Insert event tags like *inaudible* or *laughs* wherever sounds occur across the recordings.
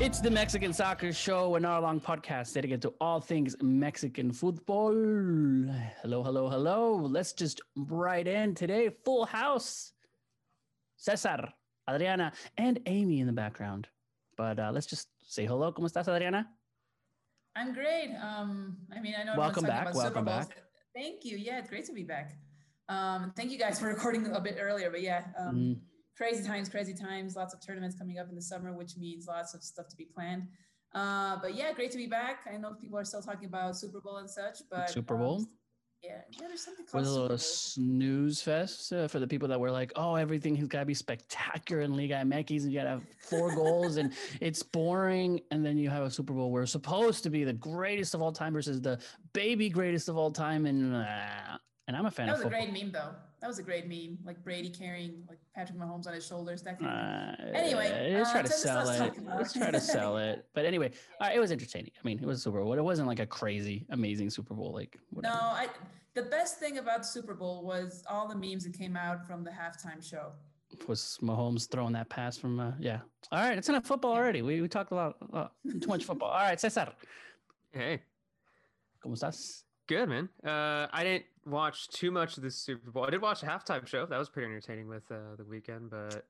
It's the Mexican Soccer Show, an hour long podcast dedicated to all things Mexican football. Hello, hello, hello. Let's just right in today. Full house. Cesar, Adriana, and Amy in the background. But uh, let's just say hello. ¿Cómo estás, Adriana? I'm great. Um, I mean, I know Welcome back, welcome back. Thank you. Yeah, it's great to be back. Um, thank you guys for recording a bit earlier, but yeah, um, Mm. Crazy times, crazy times. Lots of tournaments coming up in the summer, which means lots of stuff to be planned. Uh, but yeah, great to be back. I know people are still talking about Super Bowl and such, but Super um, Bowl? yeah, yeah, there's something called Was a little snooze fest uh, for the people that were like, oh, everything has got to be spectacular in Liga MX and you got to have four *laughs* goals and it's boring. And then you have a Super Bowl where it's supposed to be the greatest of all time versus the baby greatest of all time. And, uh, and I'm a fan That of was a football. great meme, though. That was a great meme, like Brady carrying like Patrick Mahomes on his shoulders. That kind of thing. Uh, Anyway, let's try uh, to let's- sell it. Let's try to sell it. But anyway, uh, it was entertaining. I mean, it was Super Bowl. It wasn't like a crazy, amazing Super Bowl. Like, No. I. The best thing about the Super Bowl was all the memes that came out from the halftime show. was Mahomes throwing that pass from, uh, yeah. All right, it's enough football already. We, we talked a lot, too much football. All right, Cesar, Hey, ¿cómo estás? Good man. Uh, I didn't watch too much of the Super Bowl. I did watch a halftime show. That was pretty entertaining with uh, the Weeknd, but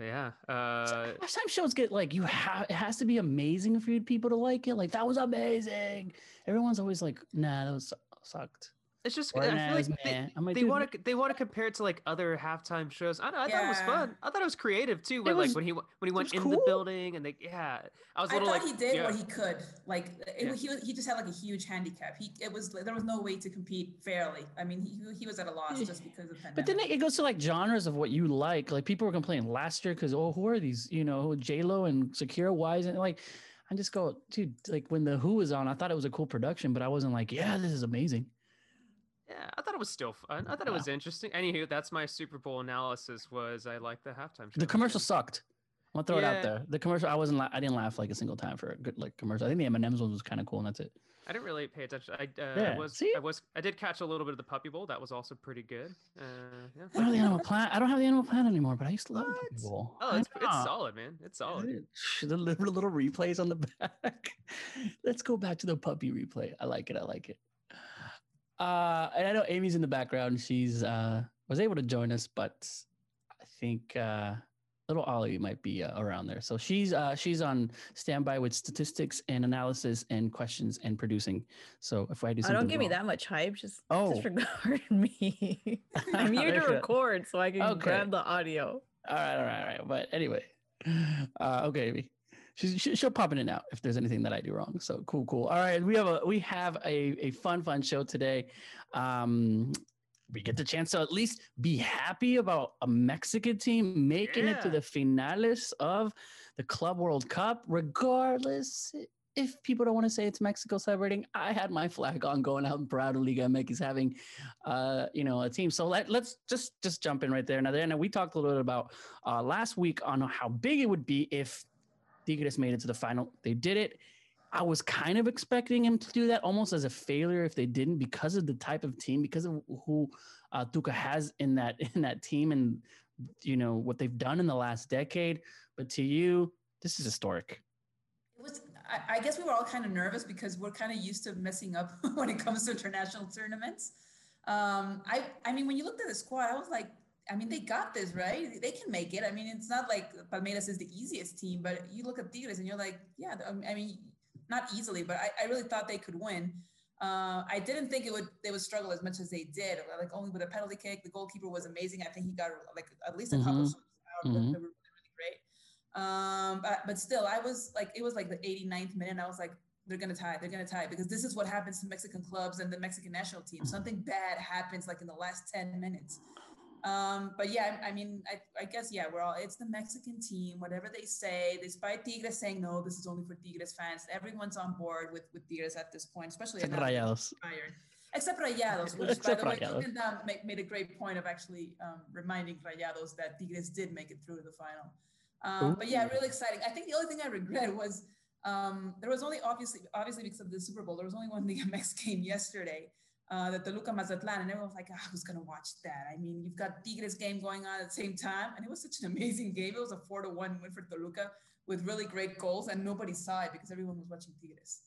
yeah. Uh, Halftime shows get like you have. It has to be amazing for you people to like it. Like that was amazing. Everyone's always like, nah, that was sucked. It's just Or I feel like meh. they, like, they want to they want to compare it to like other halftime shows. I, don't know, I thought it was fun. I thought it was creative too. But was- like when he when he went was in the building and they yeah, I was a I little thought like he did yeah. what he could. Like it, Yeah. he was- he just had like a huge handicap. He it was there was no way to compete fairly. I mean, he he was at a loss just because of pandemic. But then it goes to like genres of what you like. Like people were complaining last year because oh, who are these? You know, J Lo and Shakira. Why isn't like? I just go, dude. Like when the Who was on, I thought it was a cool production, but I wasn't like, yeah, this is amazing. Yeah, I thought it was still fun. I thought it was interesting. Anywho, that's my Super Bowl analysis. Was I like the halftime show? The commercial sucked. I'm gonna throw it out there. The commercial, I wasn't, la- I didn't laugh like a single time for a good like commercial. I think the M&M's one was kind of cool, and that's it. I didn't really pay attention. I, uh, Yeah, I was see? I was I did catch a little bit of the Puppy Bowl. That was also pretty good. Uh, yeah. I don't have the Animal Planet. I don't have the Animal Planet anymore, but I used to love the Puppy Bowl. Oh, it's, it's solid, man. It's solid. The little replays on the *laughs* back. Let's go back to the puppy replay. I like it. I like it. Uh, and I know Amy's in the background. She's uh, was able to join us, but I think uh, little Ollie might be uh, around there. So she's uh, she's on standby with statistics and analysis and questions and producing. So if I do Oh, something, don't give me that much hype. Just, Oh. just regard *laughs* me. *laughs* *laughs* I'm here to There you go. record so I can Okay. grab the audio. All right, all right, all right. But anyway, *sighs* uh, okay, Amy. She's, she, she'll pop in and out if there's anything that I do wrong. So cool, cool. All right, we have a we have a, a fun, fun show today. Um, we get the chance to at least be happy about a Mexican team making it to the finales of the Club World Cup, regardless if people don't want to say it's Mexico celebrating. I had my flag on, going out and proud of Liga MX having, uh, you know, a team. So let, let's just just jump in right there. Now, then we talked a little bit about uh, last week on how big it would be if Tigres made it to the final. They did it. I was kind of expecting him to do that almost as a failure if they didn't because of the type of team, because of who uh, Tuca has in that *laughs* in that team, and you know what they've done in the last decade. But to you, this is historic. It was. I, I guess we were all kind of nervous because we're kind of used to messing up *laughs* when it comes to international tournaments. Um, I. I mean, when you looked at the squad, I was like, I mean, they got this right. They can make it. I mean, it's not like Palmeiras is the easiest team, but you look at Tigres and you're like, yeah. I mean, not easily, but I, I really thought they could win. Uh, I didn't think it would they would struggle as much as they did. Like only with a penalty kick, the goalkeeper was amazing. I think he got like at least a couple Mhm. shots out that Mhm. were really, really great. Um, but, but still, I was like, it was like the 89th minute. And I was like, they're gonna tie. They're gonna tie because this is what happens to Mexican clubs and the Mexican national team. Something bad happens like in the last 10 minutes. Um, but yeah, I, I mean, I, I guess yeah, we're all. It's the Mexican team. Whatever they say, despite Tigres saying no, this is only for Tigres fans. Everyone's on board with with Tigres at this point, especially Except Rayados. Bayern. Except Rayados, which Except by the way, Rayados. Ethan Dahm made, made a great point of actually um, reminding Rayados that Tigres did make it through to the final. Um, but yeah, really exciting. I think the only thing I regret was um, there was only obviously obviously because of the Super Bowl, there was only one *laughs* Liga MX game yesterday, uh, the Toluca Mazatlan, and everyone was like, "Ah, who's gonna watch that? I mean, you've got Tigres game going on at the same time, and it was such an amazing game. It was a four to one win for Toluca, with really great goals, and nobody saw it because everyone was watching Tigres.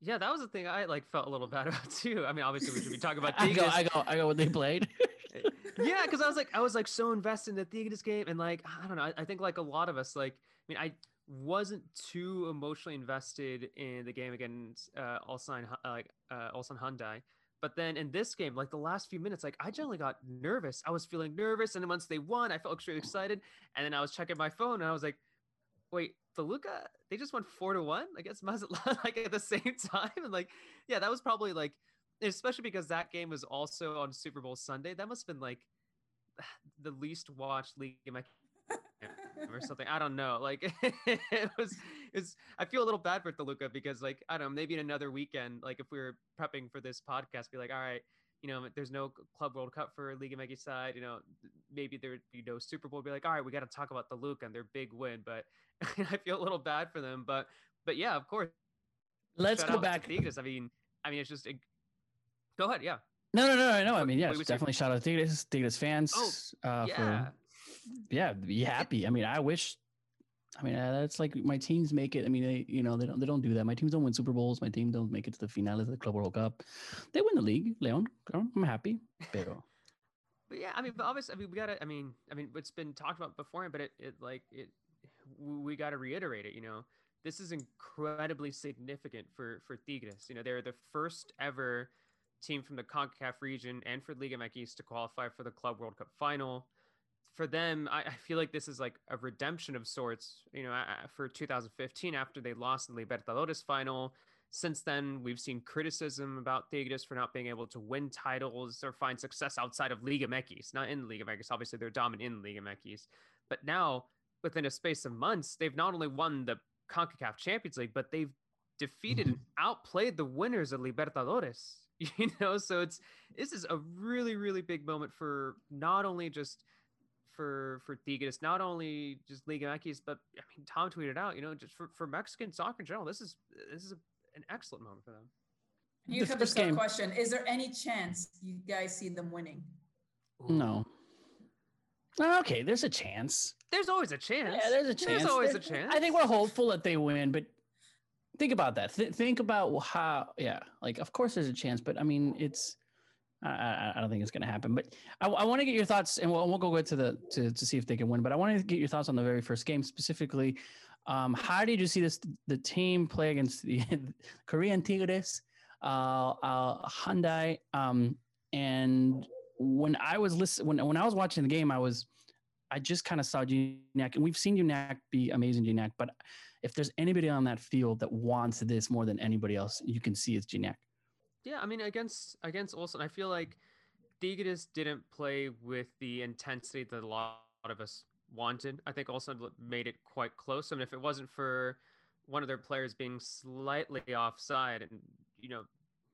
Yeah, that was the thing I like felt a little bad about *laughs* too. I mean, obviously we should be talking about Tigres. *laughs* I go, Tigres. I go, I go. What they played. *laughs* yeah, because I was like, I was like so invested in the Tigres game, and like, I don't know, I, I think like a lot of us, like, I mean, I wasn't too emotionally invested in the game against uh, Ulsan, Hu- like uh, Ulsan Hyundai. But then in this game, like the last few minutes, like I generally got nervous. I was feeling nervous, and then once they won, I felt extremely excited. And then I was checking my phone, and I was like, "Wait, Toluca? They just won four to one against Mazatlan, *laughs* like at the same *laughs* time." And like, yeah, that was probably like, especially because that game was also on Super Bowl Sunday. That must have been like *sighs* the least watched league game *laughs* I or something. I don't know. Like it was is I feel a little bad for Toluca because like I don't know, maybe in another weekend, like if we were prepping for this podcast, be like, all right, you know, there's no Club World Cup for Liga MX side, you know, maybe there'd be no Super Bowl. Be like, all right, we got to talk about Toluca and their big win, but *laughs* I feel a little bad for them. But but yeah, of course. Let's shout go back. Tigres. I mean, I mean, it's just. It, go ahead. Yeah. No, no, no, no, no. I mean, Wait, yes, your- definitely shout out to Tigres, Tigres fans. Oh, uh, yeah. For, yeah, be happy. I mean, I wish. I mean, uh, that's like my teams make it. I mean, they, you know, they don't, they don't do that. My teams don't win Super Bowls. My team don't make it to the finales of the Club World Cup. They win the league, Leon. I'm happy. Pero *laughs* But yeah, I mean, but obviously, I mean, we gotta. I mean, I mean, it's been talked about before, but it, it like it, we gotta reiterate it. You know, this is incredibly significant for for Tigres. You know, they're the first ever team from the Concacaf region and for Liga MX to qualify for the Club World Cup final. For them, I, I feel like this is like a redemption of sorts. You know, for 2015 after they lost the Libertadores final. Since then, we've seen criticism about Tigres for not being able to win titles or find success outside of Liga MX, not in Liga MX. Obviously, they're dominant in Liga MX. But now, within a space of months, they've not only won the CONCACAF Champions League, but they've defeated mm-hmm. and outplayed the winners of Libertadores. *laughs* You know, so it's this is a really, really big moment for not only just for for Tigres, not only just Liga MX, but I mean, Tom tweeted out, you know, just for, for Mexican soccer in general, this is this is a, an excellent moment for them. You The have first this game- question: Is there any chance you guys see them winning? no. Uh, Okay, there's a chance. There's always a chance. Yeah, there's a chance. There's always There- a chance. I think we're hopeful that they win, but think about that. Th- think about how, yeah, like of course there's a chance, but I mean, it's, I, I, don't think it's going to happen. But I, I want to get your thoughts, and we'll, we'll go to the to to see if they can win. But I want to get your thoughts on the very first game specifically. Um, how did you see this the team play against the *laughs* Korean Tigres, uh, uh, Hyundai, um, and when I was listen when when I was watching the game, I was I just kind of saw Gignac, and we've seen Gignac be amazing, Gignac. But if there's anybody on that field that wants this more than anybody else, you can see it's Gignac. Yeah, I mean against against Ulsan, I feel like Tigres didn't play with the intensity that a lot of us wanted. I think Ulsan l- made it quite close. I mean, if it wasn't for one of their players being slightly offside, and you know,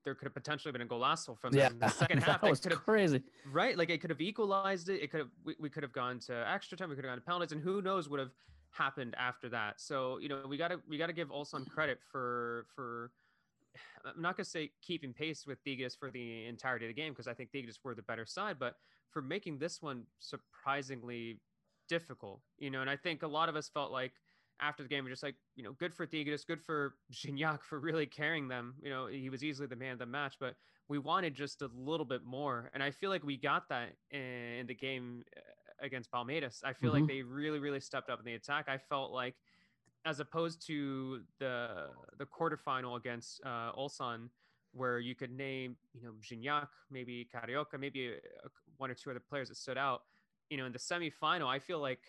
there could have potentially been a goal. golazo from them in the *laughs* second half. that That was could have crazy. right, like it could have equalized it. It could have we, we could have gone to extra time. We could have gone to penalties, and who knows what would have happened after that. So you know, we gotta we gotta give Ulsan credit for for. I'm not gonna say keeping pace with Tigres for the entirety of the game because I think Tigres were the better side, but for making this one surprisingly difficult, you know, and I think a lot of us felt like after the game, we're just like, you know, good for Tigres, good for Gignac *laughs* for really carrying them. You know, he was easily the man of the match, but we wanted just a little bit more. And I feel like we got that in the game uh, against Palmeiras. I feel Mhm. like they really, really stepped up in the attack. I felt like, as opposed to the the quarterfinal against uh, Ulsan, where you could name, you know, Gignac, maybe Carioca, maybe one or two other players that stood out. You know, in the semifinal, I feel like,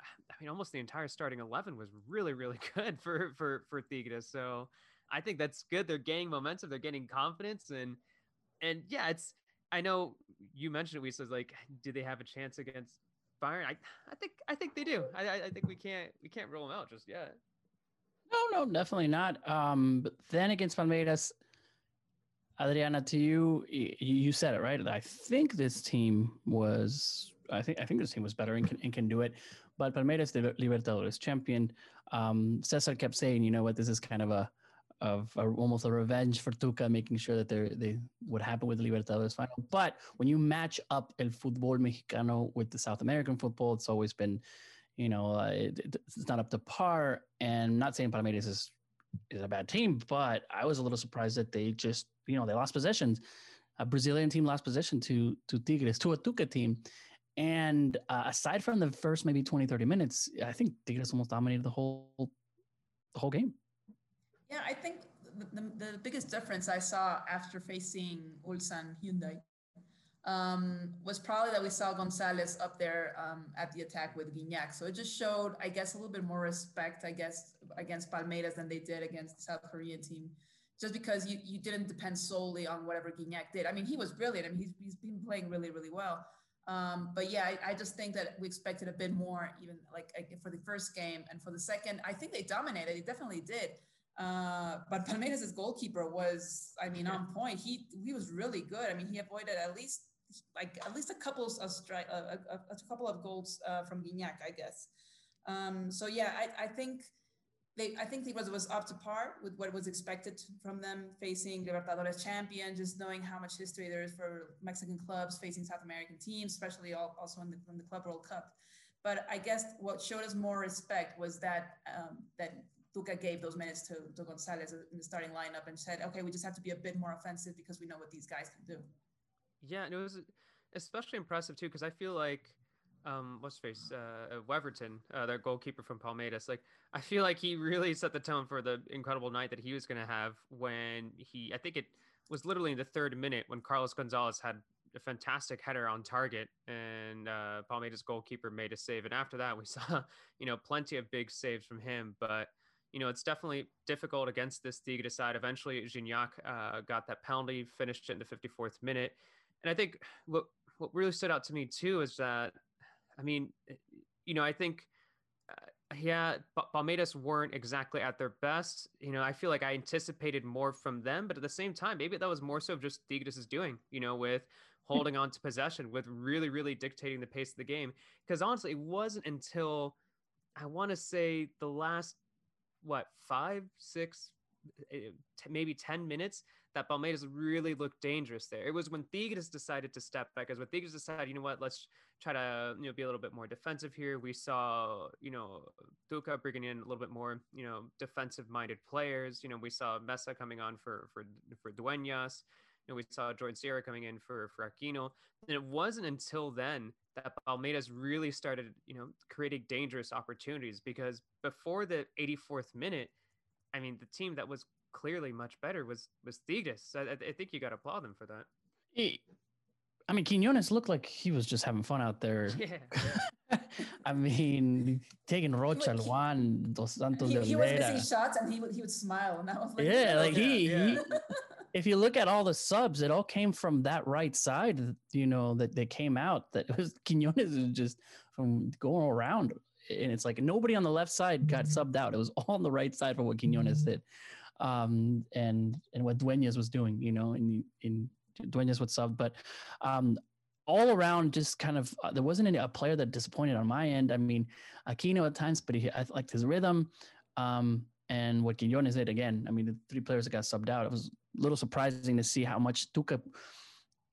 I mean, almost the entire starting eleven was really, really *laughs* good for for for Tigres. So I think that's good. They're gaining momentum. They're gaining confidence, and and yeah, it's. I know you mentioned it. We says like, do they have a chance against Bayern? I I think I think they do. I I, I think we can't we can't rule them out just yet. No, no, definitely not. Um, but then against Palmeiras, Adriana, to you, you said it right. I think this team was, I think, I think this team was better and can, and can do it. But Palmeiras, the Libertadores champion, um, Cesar kept saying, you know what, this is kind of a, of a, almost a revenge for Tuca, making sure that they would happen with the Libertadores final. But when you match up el fútbol mexicano with the South American football, it's always been you know, uh, it, it's not up to par. And not saying Palmeiras is is a bad team, but I was a little surprised that they just, you know, they lost possessions. A Brazilian team lost possession to to Tigres, to a Tuca team. And uh, aside from the first maybe 20, 30 minutes, I think Tigres almost dominated the whole the whole game. Yeah, I think the, the, the biggest difference I saw after facing Ulsan Hyundai um, was probably that we saw Gonzalez up there um, at the attack with Gignac. So it just showed, I guess, a little bit more respect, I guess, against Palmeiras than they did against the South Korean team. Just because you, you didn't depend solely on whatever Gignac did. I mean, he was brilliant. I mean, he's, he's been playing really, really well. Um, but yeah, I, I, just think that we expected a bit more, even like for the first game and for the second. I think they dominated. They definitely did. Uh, but Palmeiras' goalkeeper was, I mean, on point. He he was really good. I mean, he avoided at least like at least a couple of stri- a, a, a, couple of goals uh, from Gignac, I guess. Um, so yeah, I, I think they I think it was was up to par with what was expected from them facing Libertadores champion, just knowing how much history there is for Mexican clubs facing South American teams, especially also in the, in the Club World Cup. But I guess what showed us more respect was that um, that Tuca gave those minutes to, to Gonzalez in the starting lineup and said, okay, we just have to be a bit more offensive because we know what these guys can do. Yeah, and it was especially impressive too because I feel like um, what's face uh, Weverton, uh, their goalkeeper from Palmeiras. Like I feel like he really set the tone for the incredible night that he was going to have when he. I think it was literally in the third minute when Carlos Gonzalez had a fantastic header on target and uh, Palmeiras goalkeeper made a save. And after that, we *laughs* saw you know plenty of big saves from him, but. You know, it's definitely difficult against this Tigre side. Eventually, Gignac uh, got that penalty, finished it in the 54th minute. And I think what what really stood out to me too is that I mean, you know, I think, uh, yeah, Palmeiras weren't exactly at their best. You know, I feel like I anticipated more from them, but at the same time, maybe that was more so just Tigres is doing, you know, with holding on to possession, with really, really dictating the pace of the game. Because honestly, it wasn't until I want to say the last, what, five, six, eh, maybe 10 minutes that Palmeiras really looked dangerous there. It was when Tigres decided to step back, as when Tigres decided, you know what, let's try to you know be a little bit more defensive here. We saw you know Tuca bringing in a little bit more you know defensive minded players. You know we saw Mesa coming on for for for Dueñas. You know we saw Jordan Sierra coming in for for Aquino. And it wasn't until then that Palmeiras really started you know creating dangerous opportunities because before the 84th minute, I mean the team that was clearly much better was was Tigres. I, I think you got to applaud them for that. He, I mean, Quinones looked like he was just having fun out there. *laughs* Yeah. *laughs* I mean, taking Rocha, he, Juan, Dos Santos he, he was missing shots and he would, he would smile. And that was like, yeah, like he, yeah. *laughs* if you look at all the subs, it all came from that right side, you know, that they came out. That was *laughs* Quinones was just from going around. And it's like nobody on the left side got subbed out. It was all on the right side for what Quinones did um, and and what Dueñas was doing, you know, in in Dueñas would sub, but um, all around, just kind of uh, there wasn't any a player that disappointed on my end. I mean, Aquino at times, but he I liked his rhythm. Um, and what Quinones did again. I mean, the three players that got subbed out. It was little surprising to see how much Tuca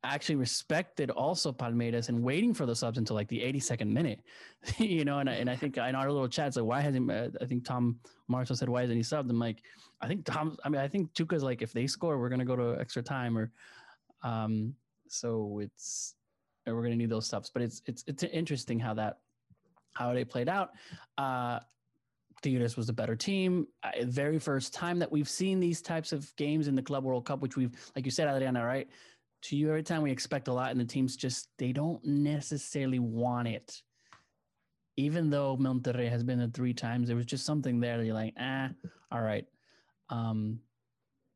actually respected also Palmeiras and waiting for the subs until like the 82nd minute, *laughs* you know. And I, and I think in our little chats, like, why hasn't uh, I think Tom Marshall said, why hasn't he subbed? I'm like, I think Tom, I mean, I think Tuca's like, if they score, we're going to go to extra time or, um, so it's, we're going to need those subs. But it's, it's, it's interesting how that, how they played out. Uh, Tigres was the better team. Uh, very first time that we've seen these types of games in the Club World Cup, which we've, like you said, Adriana, right? to you every time we expect a lot and the teams just they don't necessarily want it even though monterrey has been there three times there was just something there that you're like ah all right um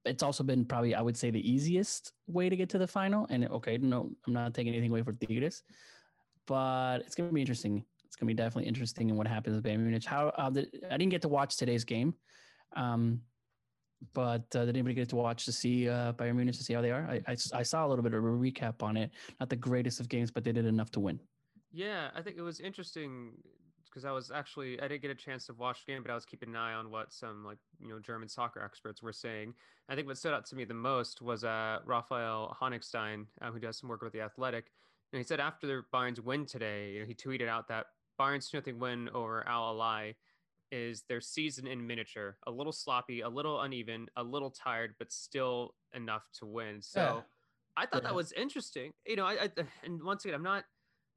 it's also been probably i would say the easiest way to get to the final and okay no i'm not taking anything away for tigres but it's going to be interesting it's going to be definitely interesting in what happens with Bayern Munich. How uh, I didn't get to watch today's game, um, but uh, did anybody get to watch to see uh, Bayern Munich to see how they are? I, I, I, saw a little bit of a recap on it. Not the greatest of games, but they did enough to win. Yeah, I think it was interesting because I was actually I didn't get a chance to watch the game, but I was keeping an eye on what some like you know German soccer experts were saying. I think what stood out to me the most was uh, Raphael Honigstein, uh, who does some work with the Athletic. And he said after the Bayern's win today, you know, he tweeted out that 2 0 win over Al Ahly is their season in miniature. A little sloppy, a little uneven, a little tired, but still enough to win. So Yeah. I thought Yeah. that was interesting. You know, I, I *sighs* and once again, I'm not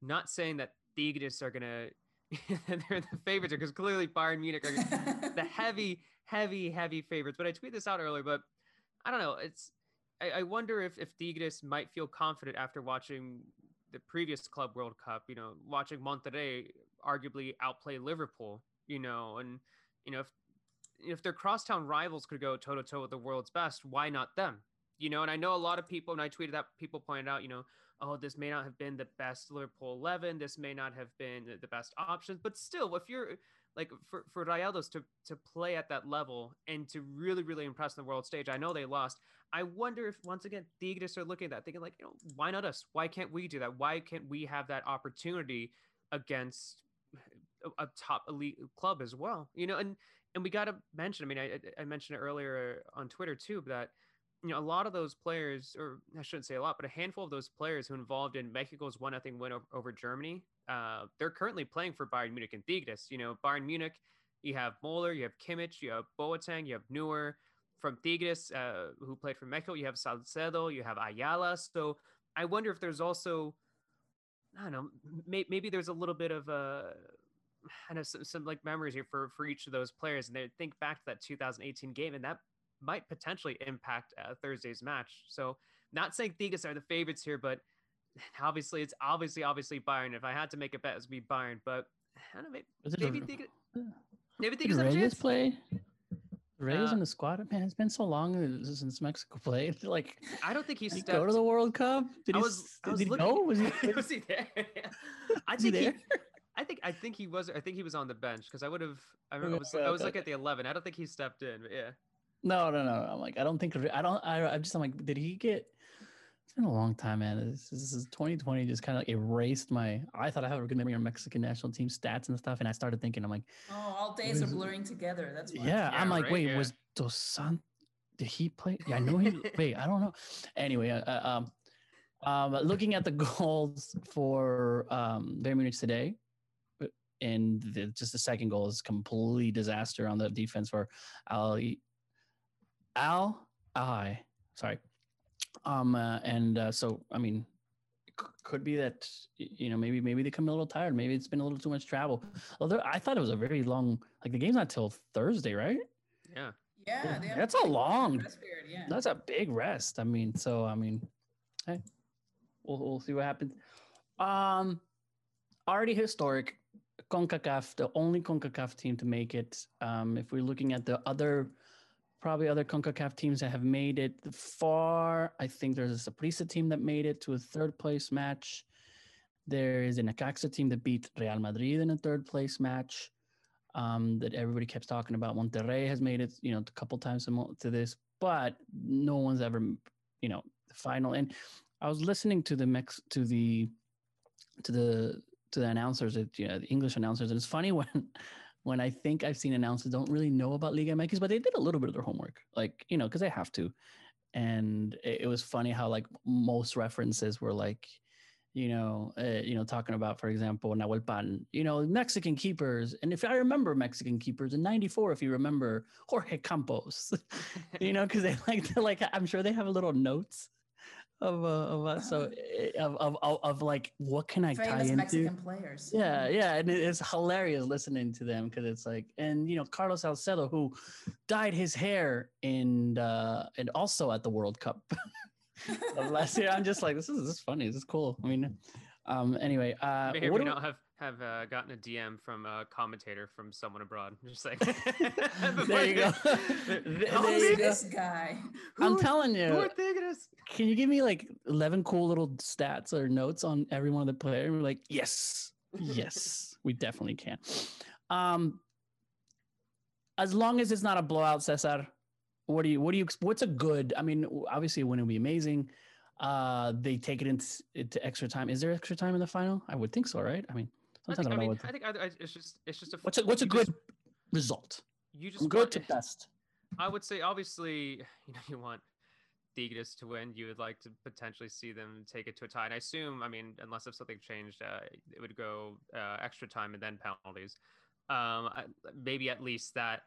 not saying that Tigres are gonna *laughs* they're the favorites because clearly Bayern Munich are *laughs* the heavy, heavy, heavy favorites. But I tweeted this out earlier, but I don't know. It's I, I wonder if if Tigres might feel confident after watching the previous Club World Cup. You know, watching Monterrey arguably outplay Liverpool. You know, and you know if if their crosstown rivals could go toe to toe with the world's best, why not them? You know, and I know a lot of people, and I tweeted that people pointed out, you know, oh, this may not have been the best Liverpool 11. This may not have been the- best options, but still, if you're like for, for Rayados to, to play at that level and to really, really impress the world stage, I know they lost. I wonder if once again, Tigres are looking at that thinking like, you know, why not us? Why can't we do that? Why can't we have that opportunity against a, top elite club as well? You know, and, and we got to mention, I mean, I, I- mentioned it earlier on Twitter too, that you know, a lot of those players, or I shouldn't say a lot, but a handful of those players who involved in Mexico's one nothing win over, over Germany, uh, they're currently playing for Bayern Munich and Tigres. You know, Bayern Munich, you have Mueller, you have Kimmich, you have Boateng, you have Neuer. From Tigres, uh, who played for Mexico, you have Salcedo, you have Ayala. So I wonder if there's also, I don't know, may, maybe there's a little bit of a, I know some, some like memories here for for each of those players, and they think back to that 2018 game, and that might potentially impact uh, Thursday's match. So, not saying Tigres are the favorites here, but *sighs* obviously it's obviously obviously Bayern. If I had to make a bet, it would be Bayern. But *sighs* I don't know, maybe *sighs* maybe a- maybe Tigres have a chance. play? Reyes Uh, in the squad? Man, it's been so long since Mexico played. *laughs* Like, I don't think he did he stepped. go to the World Cup? Did I he, was, was did he looking, go? Was he, *laughs* was he there? *laughs* I was think he? I think I think he was. I think he was on the bench because I would have. I Okay, remember I was, okay, I was like at the 11. I don't think he stepped in. But yeah. No, no, no. I'm like, I don't think. I don't. I, I'm just. I'm like, did he get? It's been a long time, man. This, this is 2020. Just kind of like erased my. I thought I had a good memory of Mexican national team stats and stuff, and I started thinking, I'm like, oh, all days are blurring together. That's why. yeah. I'm like, right, wait, yeah. was Dos Santos? Did he play? Yeah, I know he. *laughs* wait, I don't know. Anyway, uh, uh, um, um, looking at the *laughs* goals for um, Bayern Munich today, and the, just the second goal is complete disaster on the defense for Al Al I sorry. Um uh, and uh, so I mean could be that you know maybe maybe they come a little tired maybe it's been a little too much travel although I thought it was a very long like the game's not till Thursday right Yeah. Yeah, they That's a long- rest period, yeah. that's a big rest I mean so I mean hey we'll, we'll see what happens um already historic CONCACAF the only CONCACAF team to make it um if we're looking at the other probably other CONCACAF teams that have made it far. I think there's a Saprissa team that made it to a third place match. There is an Necaxa team that beat Real Madrid in a third place match. Um, that everybody kept talking about. Monterrey has made it, you know, a couple times to to this, but no one's ever, you know, the final. And I was listening to the mix to the to the to the announcers, that, you know, the English announcers, and it's funny *laughs* when when I think I've seen announcers don't really know about Liga MX, but they did a little bit of their homework, like you know, because they have to. And it, it was funny how like most references were like, you know, uh, you know, talking about, for example, Nahuel Pan, you know, Mexican keepers. And if I remember Mexican keepers in '94, if you remember Jorge Campos, *laughs* you know, because they *laughs* like to like, I'm sure they have a little notes of uh, of uh, so uh, *laughs* of, of of of like what can I tie Famous into? Mexican players. Yeah, yeah, and it's hilarious listening to them because it's like, and you know, Carlos Salcedo who dyed his hair in uh and also at the World Cup *laughs* *laughs* last year. I'm just like, this is this is funny. This is cool. I mean, um, anyway, uh, May or what may do- not have have uh, gotten a DM from a commentator from someone abroad. *laughs* Just like *laughs* there you go. *laughs* There- There you is go. this guy? I'm are- telling who you, are Tigres? can you give me like 11 cool little stats or notes on every one of the players? And we're like, yes, yes, we definitely can. Um, as long as it's not a blowout, Cesar. What do you? What do you? What's a good? I mean, obviously, a win would be amazing. Uh, they take it into, into extra time. Is there extra time in the final? I would think so, right? I mean, I sometimes I, think, I don't know mean, I think I, I, it's just it's just a what's a what's a good just- result? you just good to best. I would say obviously *sighs* you know you want Tigres to win, you would like to potentially see them take it to a tie. And I assume, I mean, unless if something changed, uh, it would go uh, extra time and then penalties. Um, maybe at least that,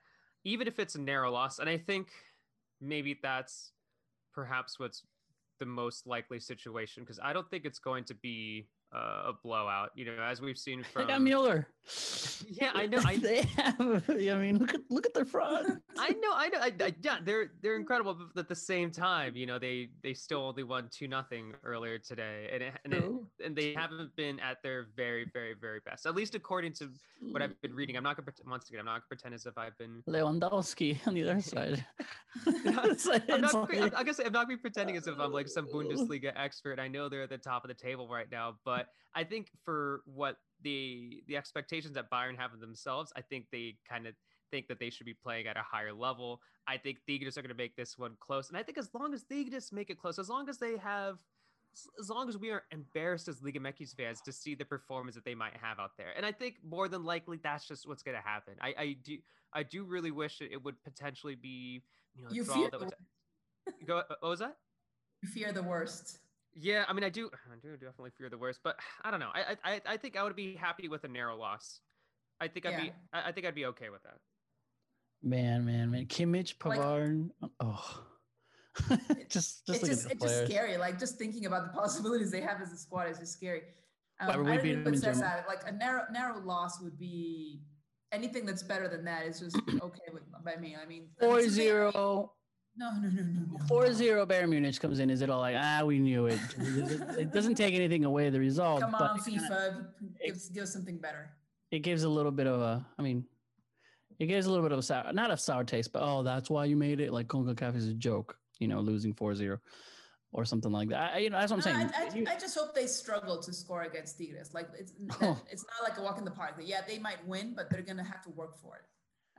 even if it's a narrow loss. And I think maybe that's perhaps what's the most likely situation because I don't think it's going to be uh, a blowout. You know, as we've seen They from. got Mueller. *laughs* Yeah, I know. I, *laughs* they have. I mean, look at look at their front. I know, I know. I, I, yeah, they're they're incredible, but at the same time, you know, they they still only won two nothing earlier today, and it, and, it, and they haven't been at their very very very best, at least according to what I've been reading. I'm not gonna pretend, once again, I'm not gonna pretend as if I've been. Lewandowski on the other *laughs* side. It's like- I'm not. like- I guess I'm not gonna be pretending as if I'm like some Bundesliga expert. I know they're at the top of the table right now, but I think for what the the expectations that Bayern have of themselves, I think they kind of think that they should be playing at a higher level. I think Tigres are going to make this one close, and I think as long as Tigres make it close, as long as they have. as- long as we are embarrassed as Liga MX fans to see the performance that they might have out there, and I think more than likely that's just what's going to happen. I, I do, I do really wish it, it would potentially be, you know, You draw that the was *laughs* Go. What was that? You fear the worst. Yeah, I mean, I do. *sighs* I do definitely fear the worst, but *sighs* I don't know. I I I- I think I would be happy with a narrow loss. I think I'd be. Yeah. I I think I'd be okay with that. Man, man, man. Kimmich, Like- oh. *laughs* just just it's just it's just scary. Like just thinking about the *laughs* possibilities they have as a squad is just scary. Um, Why would I don't them with in Germany? Cesar. Like a narrow narrow loss would be anything that's better than that is just *clears throat* okay with by me. I mean, I mean, 4 something- 0. No, no, no, no, no. 4 0 Bayern Munich comes in. Is it all like, ah, we knew it? *laughs* it doesn't take anything away the result, Come on, kinda- FIFA, it- give, us- give us something better. it gives a little bit of a, I mean, it gives a little bit of a sour, not a sour taste, but oh, that's why you made it. Like CONCACAF is a joke, you know, losing 4 0 or something like that. I, you know, that's what I'm No, saying. I, I just hope they struggle to score against Tigres. Like it's *laughs* Oh. it's not like a walk in the park. Yeah, they might win, but they're gonna have to work for it.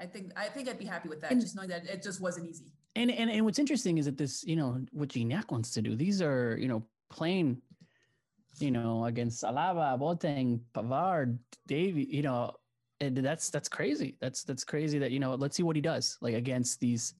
I think I think I'd be happy with that. And- just knowing that it just wasn't easy. And, and and what's interesting is that this, you know, what Gignac wants to do. These are, you know, playing, you know, against Alaba, Boateng, Pavard, Davy. You know, and that's that's crazy. That's that's crazy. That you know, let's see what he does like against these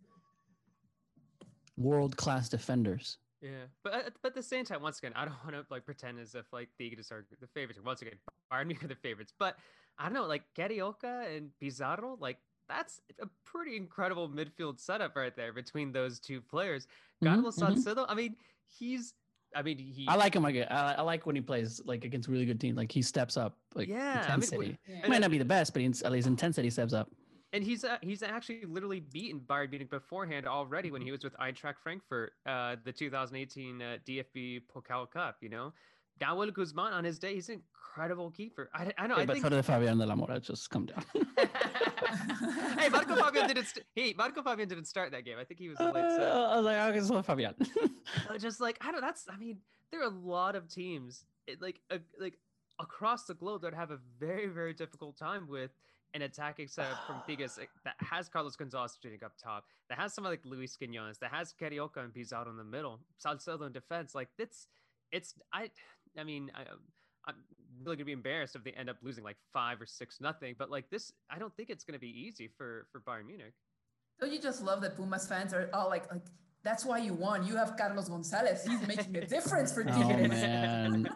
world class defenders. Yeah, but at, but at the same time, once again, I don't *laughs* want to like pretend as if like the are the favorites. Once again, Bayern Munich are the favorites, but I don't know, like Carioca and Pizarro, like that's a pretty incredible midfield setup right there between those two players. Mhm, mhm. Salcedo, I mean, he's, I mean, he. I like him. Like I, I like when he plays like against really good teams. Like he steps up. Like Yeah, I mean, intensity. Yeah. He might not be the best, but he's, at least intensity steps up. and he's uh, he's actually literally beaten Bayern Munich beforehand already when he was with Eintracht Frankfurt, uh, the 2018 uh, DFB Pokal Cup. You know, Nahuel Guzman on his day, he's an incredible keeper. I, I know. Yeah, I but think. so did Fabian de la Mora. Just come down. *laughs* *laughs* hey, Marco Fabian didn't. St- hey, Marco Fabian didn't start that game. I think he was a Uh, late set. I was like, okay, so Fabian. Just like I don't. That's. I mean, there are a lot of teams it, like uh, like across the globe that have a very very difficult time with an attacking setup from Tigres like, that has Carlos Gonzalez shooting up top, that has someone like Luis Quinones, that has Carioca and Pizarro in the middle, Salcedo in defense. Like it's it's I. I mean, I, um, I'm really gonna be embarrassed if they end up losing like five or six nothing. But like this, I don't think it's gonna be easy for for Bayern Munich. Don't you just love that Pumas fans are all like like that's why you won. You have Carlos Gonzalez. He's making a difference for *laughs* oh Tigres. man.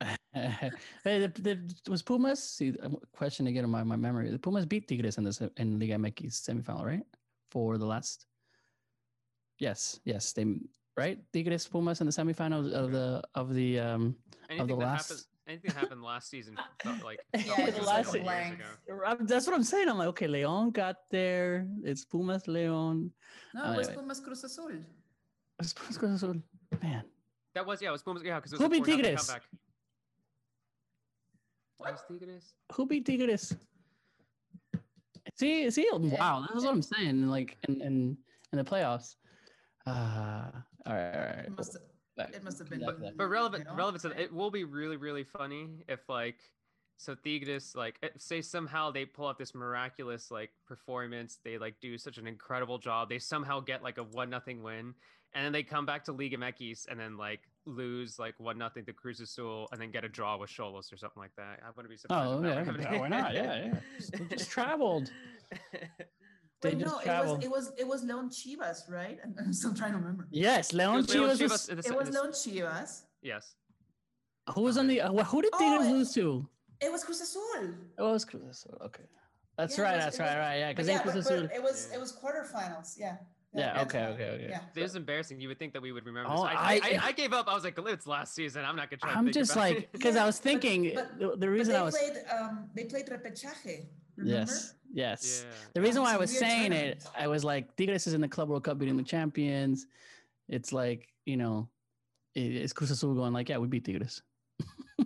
*laughs* hey, the, the, was Pumas? See, question again in my, my memory. The Pumas beat Tigres in the se- in Liga MX semifinal, right? For the last. Yes, yes, they right Tigres Pumas in the semifinals of the of the um Anything the last- happened, anything happened last season, felt like *laughs* Yeah, felt it like was a like years ago. That's what I'm saying. I'm like, okay, Leon got there. It's Pumas Leon. No, it was Anyway. Pumas Cruz Azul. It's Pumas Cruz Azul. Man, That was yeah, it was Pumas. Yeah, because it Who was a beat 4-0 Tigres? comeback. That was Tigres. who beat Tigres? See, see, wow, that's what I'm saying. Like in in in the playoffs. Uh, all right, all right. It must have, it must have been. back to. But relevant, relevant to that, it will be really, really funny if like, so Tigres like eh, say somehow they pull off this miraculous like performance, they like do such an incredible job, they somehow get like a one nothing win, and then they come back to Liga MX and then like lose like one nothing to Cruz Azul and then get a draw with Cholos or something like that. I wouldn't be surprised. Oh yeah, were happening. yeah, why not? Yeah, yeah. *laughs* Just, just traveled. *laughs* They Wait, just no, it was it was it was Leon Chivas, right? *laughs* I'm, I'm still trying to remember. yes, Leon It Leon Chivas. Chivas was- in the It was Leon Chivas. Yes. who was on the? Uh, who did Oh, lose to? It was Cruz Azul. Oh, it was Cruz Azul. Okay, that's Yeah, right. was- that's right. was- Right. Yeah, because yeah, Cruz but, but Azul. it was Yeah. it was quarterfinals. Yeah. Yeah, that's okay, okay, okay. Yeah. It was embarrassing. You would think that we would remember. Oh, this. I, I, I- I, I *laughs* gave up. I was like, it's last season. I'm not gonna try. to I'm think just about like it. *laughs* because I was thinking but- the, the But reason they I was played um they played repechaje. Remember? yes yes yeah. the reason why I was saying it. I was like Tigres is in the Club World Cup beating the champions. It's like you know, it- it's Cruz Azul going like yeah we beat Tigres. *laughs*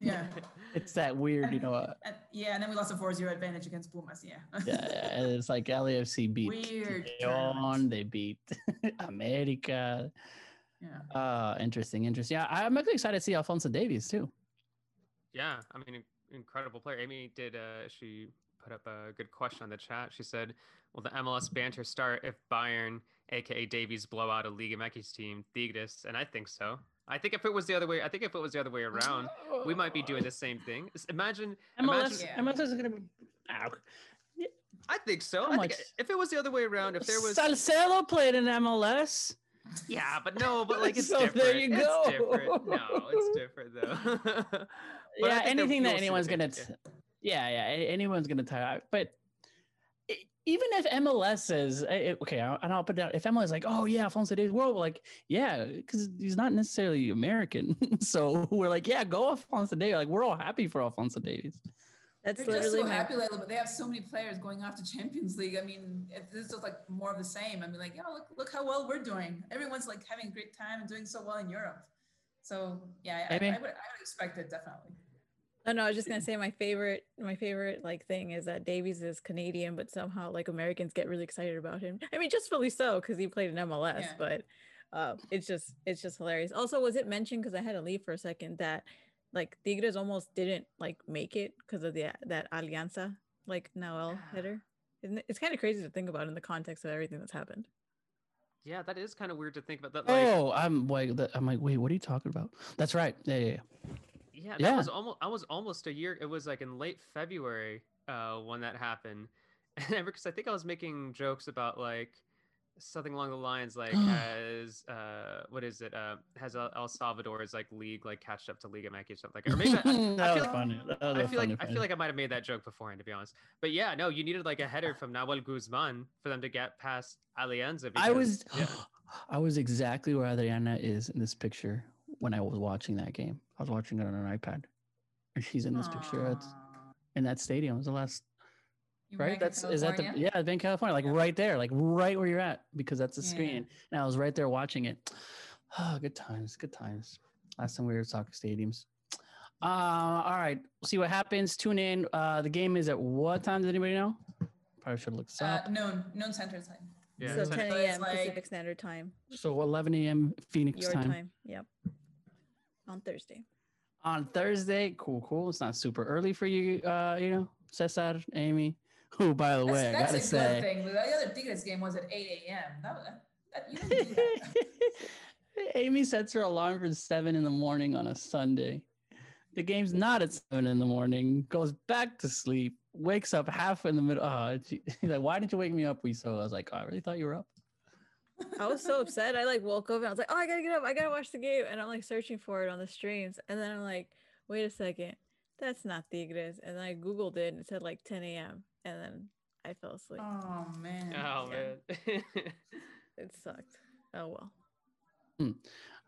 Yeah. *laughs* It's that weird you know. Uh, And, yeah, and then we lost a 4-0 advantage against Pumas. Yeah. yeah, *laughs* yeah, and it's like LAFC beat Weird Leon, they beat America. yeah. Uh, interesting, interesting. Yeah, I'm actually excited to see Alfonso Davies too. Yeah, I mean, incredible player. Amy did. Uh, she put up a good question on the chat. She said, "Will the MLS banter start if Bayern, aka Davies, blow out a Liga MX team, Tigres?" And I think so. I think if it was the other way, I think if it was the other way around, we might be oh. doing the same thing. Imagine, MLS. imagine. Yeah. MLS is gonna be. Ah, Ow. I think so. I think much- if it was the other way around, if there was, Salcedo played in MLS. yeah, but no, but like it's *laughs* So different. there you It's go. different. No, it's different though. *laughs* Yeah, anything that you'll see the anyone's gonna. T- yeah, yeah, anyone's gonna tie out. But even if MLS says, eh, eh, okay, I'll- and I'll put down if MLS is like, oh yeah, Alfonso Davies, we're like, yeah, because he's not necessarily American, *laughs* so we're like, yeah, go Alfonso Davies. Like we're all happy for Alfonso Davies. That's They're just literally so my happy lately, but they have so many players going off to Champions League. I mean, if this is just like more of the same. I mean, like, oh, look, look how well we're doing. Everyone's like having a great time and doing so well in Europe. So yeah, I, I, Amy? I would, I would expect it definitely. Oh no, I was just gonna say my favorite my favorite like thing is that Davies is Canadian, but somehow like Americans get really excited about him. I mean, just fully so because he played in MLS, Yeah. but uh, it's just it's just hilarious. Also, was it mentioned because I had to leave for a second that like Tigres almost didn't like make it because of the that Alianza like Nahuel Yeah. header? Isn't it? It's kind of crazy to think about in the context of everything that's happened. Yeah, that is kind of weird to think about. That like, oh, I'm like, I'm like, wait, what are you talking about? That's right. Yeah, yeah, yeah. Yeah, that Yeah. was almost. I was almost a year. It was like in late February uh, when that happened, *laughs* and because I think I was making jokes about like something along the lines like *gasps* has uh what is it uh has El, Salvador's like league like catched up to Liga MX or something like or maybe *laughs* I, that I was feel like funny. That was I feel like I feel like I might have made that joke beforehand, to be honest. But yeah, no, you needed like a header from Nahuel Guzman for them to get past Alianza. I was, yeah. *gasps* I was exactly where Adriana is in this picture when I was watching that game. I was watching it on an iPad, and she's in this picture at, in that stadium. It was the last, You right? back in That's is that the yeah, it's in California, like Yeah. right there, like right where you're at, because that's the Yeah. screen. And I was right there watching it. Oh, *sighs* good times, good times. Last time we were at soccer stadiums. Uh, all right, we'll see what happens. Tune in. Uh, the game is at what time? Does anybody know? Probably should look this Uh, up. noon, noon center time. Yeah, so so- 10 a.m. like- Pacific Standard Time, So 11 a.m. Phoenix your time. time. Yep. On Thursday. on Thursday. Cool, cool. It's not super early for you, uh, you know, Cesar, Amy. *laughs* Who, by the That's, way, I gotta say, thing. The other Tigres game was at 8 a.m. That, was- that, you don't do that. *laughs* Amy sets her alarm for seven in the morning on a Sunday. The game's not at seven in the morning. Goes back to sleep. Wakes up half in the middle. Oh, she, *laughs* he's like, "Why didn't you wake me up?" We so I was like, oh, "I really thought you were up." I was so upset. I like woke up and I was like, oh, I gotta get up. I gotta watch the game. And I'm like searching for it on the streams. And then I'm like, wait a second. That's not Tigres. And then I Googled it and it said like 10 a.m. And then I fell asleep. Oh, man. Oh Yeah. man. *laughs* It sucked. Oh well.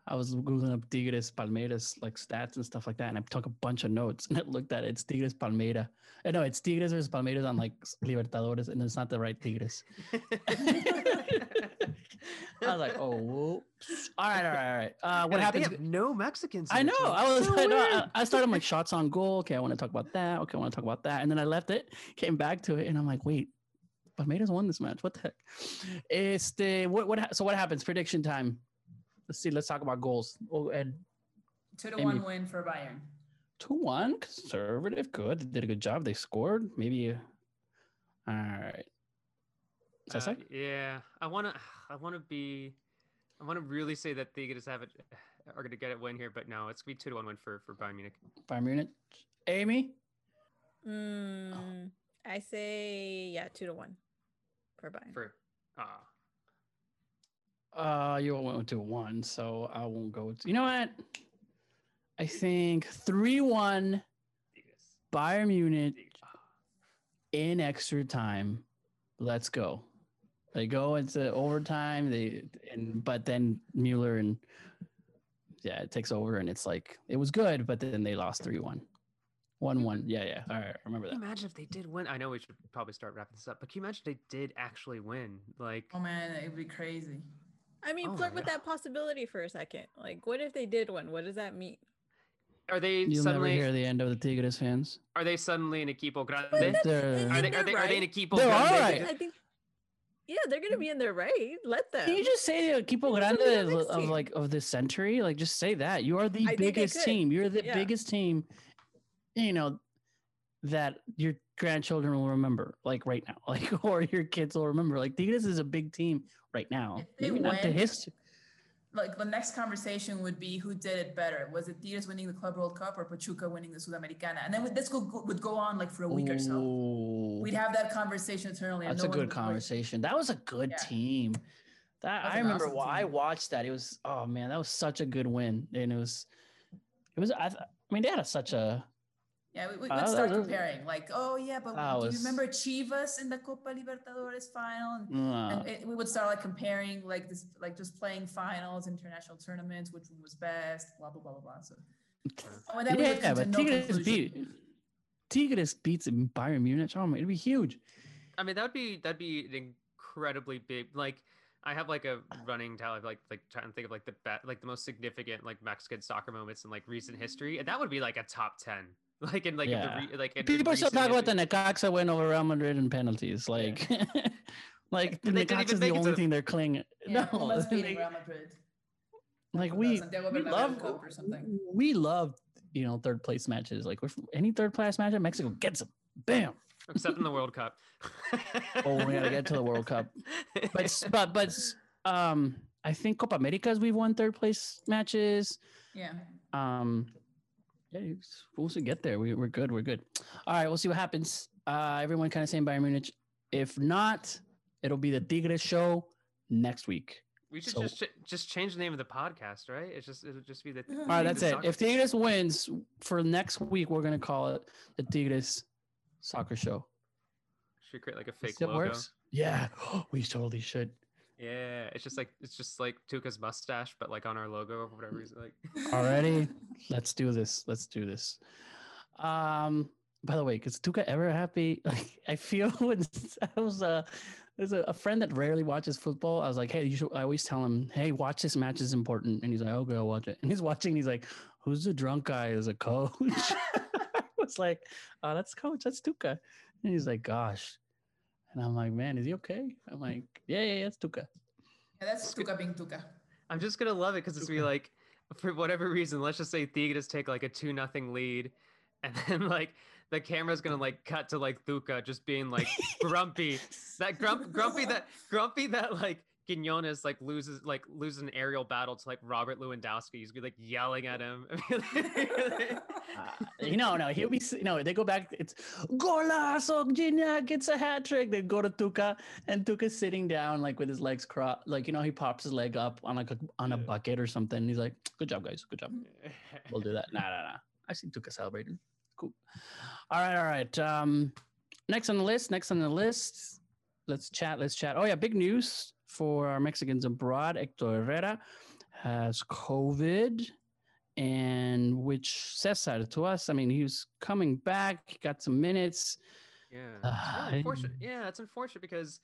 I was googling up Tigres Palmeiras like stats and stuff like that, and I took a bunch of notes *laughs* and I looked at it. It's Tigres Palmeira. Uh, No, it's Tigres versus Palmeiras on like Libertadores, and it's not the right Tigres. *laughs* *laughs* I was like, oh, whoops. all right, all right, all right. Uh, what Like, happens? They have no Mexicans. I know. I was. So I, know, I. I started my shots on goal. Okay, I want to talk about that. Okay, I want to talk about that, and then I left it, came back to it, and I'm like, wait, Palmeiras won this match. What the heck? Este, what what? So what happens? Prediction time. Let's see. Let's talk about goals. Oh, and Two to Amy. one win for Bayern. two one conservative. Good. They did a good job. They scored. Maybe. uh, All right. Uh, Cesar? yeah, I want to. *sighs* I want to be. I want to really say that Tigres have it *sighs* are going to get it win here, but no, it's gonna be two to one win for for Bayern Munich. Bayern Munich. Amy. Mm, I say yeah, two to one. for Bayern. for ah. Uh, you all went to one, so I won't go. To, you know what? I think three one Tigres. Bayern Munich in extra time. Let's go. They go into overtime. They and but then Mueller and yeah, it takes over and it's like it was good, but then they lost three one. One one. Hmm. Yeah, yeah. All right, I remember Can you that. imagine if they did win? I know we should probably start wrapping this up, but can you imagine if they did actually win? Like, Oh man, it'd be crazy. I mean, Oh flirt with God. that possibility for a second. Like, what if they did win? What does that mean? are they You'll never suddenly hear the end of the Tigres fans. are they suddenly an equipo grande? that's- They're- they, they're are, they, are they an right. equipo They're grande? all right. I think, yeah, they're gonna be in their right. Let them. Can you just say the equipo grande the of, of like of this century? Like just say that. You are the I biggest team. You're the Yeah. biggest team, you know, that your grandchildren will remember, like right now. *laughs* Like or your kids will remember. Like Tigres is a big team right now. If they Maybe not the history. Like the next conversation would be who did it better? Was it Tigres winning the Club World Cup or Pachuca winning the Sudamericana? And then this go, would go on like for a week or so. We'd have that conversation eternally. and That's no a good conversation. That was a good Yeah. team. That That I remember. awesome I watched that. It was oh man, that was such a good win, and it was, it was. I, I mean, they had a, such a Yeah, we, we Uh, would start that was- comparing. Like, oh yeah, but do was- you remember Chivas in the Copa Libertadores final? And, uh, and it, we would start like comparing, like this, like just playing finals, international tournaments, which one was best, blah blah blah blah blah. So, and then we yeah, but no Tigres conclusion. beat Tigres beats Bayern Munich. Oh my, it'd be huge. I mean, that'd be that'd be an incredibly big. Like, I have like a running tally, of, like like trying to think of like the bet, like the most significant like Mexican soccer moments in like recent history, and that would be like a top ten. *laughs* Like in like Yeah. the re, like in People still talk about the. Necaxa win over Real Madrid in penalties. Like, *laughs* like the And they didn't Necaxa's even the make it to only the- thing they're clinging. Yeah, no, Pumas they- beating Real Madrid. like we we love Cup or something. we love you know third place matches. Like if any third place match, Mexico gets them. Bam. except in the World Cup. *laughs* Oh, we gotta get to the World Cup. But but but um, I think Copa Americas we've won third place matches. Yeah. Um, yeah, you s- we'll see get there. We, we're good. We're good. All right, we'll see what happens. Uh, everyone kind of saying Bayern Munich. If not, it'll be the Tigres show next week. we should So- just ch- just change the name of the podcast, right? It's just it'll just be the. All All right, that's it. Soccer- If Tigres wins for next week, we're gonna call it the Tigres Soccer Show. should we create like a fake if logo. works? Yeah, *gasps* we totally should. Yeah, it's just like it's just like Tuca's mustache, but like on our logo for whatever reason. Like *laughs* Already, *laughs* let's do this. Let's do this. Um, by the way, does Tuca ever happy? *laughs* Like, I feel when I was uh, there's a, a friend that rarely watches football. I was like, hey, you should. I always tell him, hey, watch this match is important, and he's like, okay, I'll watch it. And he's watching. And he's like, who's the drunk guy as a coach? I was like, oh, that's coach. That's Tuca. And he's like, gosh. And I'm like, man, is he okay? I'm like, yeah, yeah, yeah, it's Tuca. Yeah, that's Tuca being Tuca. I'm just gonna love it because it's be like, for whatever reason, let's just say Tigres take like a two nothing lead, and *laughs* then like the camera's gonna like cut to like Tuca just being like *laughs* grumpy, that grump, grumpy that grumpy that like Quinones like loses like loses an aerial battle to like Robert Lewandowski. He's be like yelling at him. *laughs* *laughs* Uh, you know, no, he'll be, s- you know, they go back, it's Golazo, Gignac gets a hat trick. They go to Tuca, and Tuca's sitting down, like with his legs crossed, like, you know, he pops his leg up on like a, on a bucket or something. and he's like, good job, guys, good job. *laughs* We'll do that. Nah, nah, nah. I see Tuca celebrating. Cool. All right, all right. Um, next on the list, next on the list, let's chat, let's chat. Oh, yeah, big news for our Mexicans abroad. Hector Herrera has COVID and which says that to us. I mean, he was coming back, he got some minutes. Yeah, Ah, really unfortunate. Yeah, it's unfortunate because,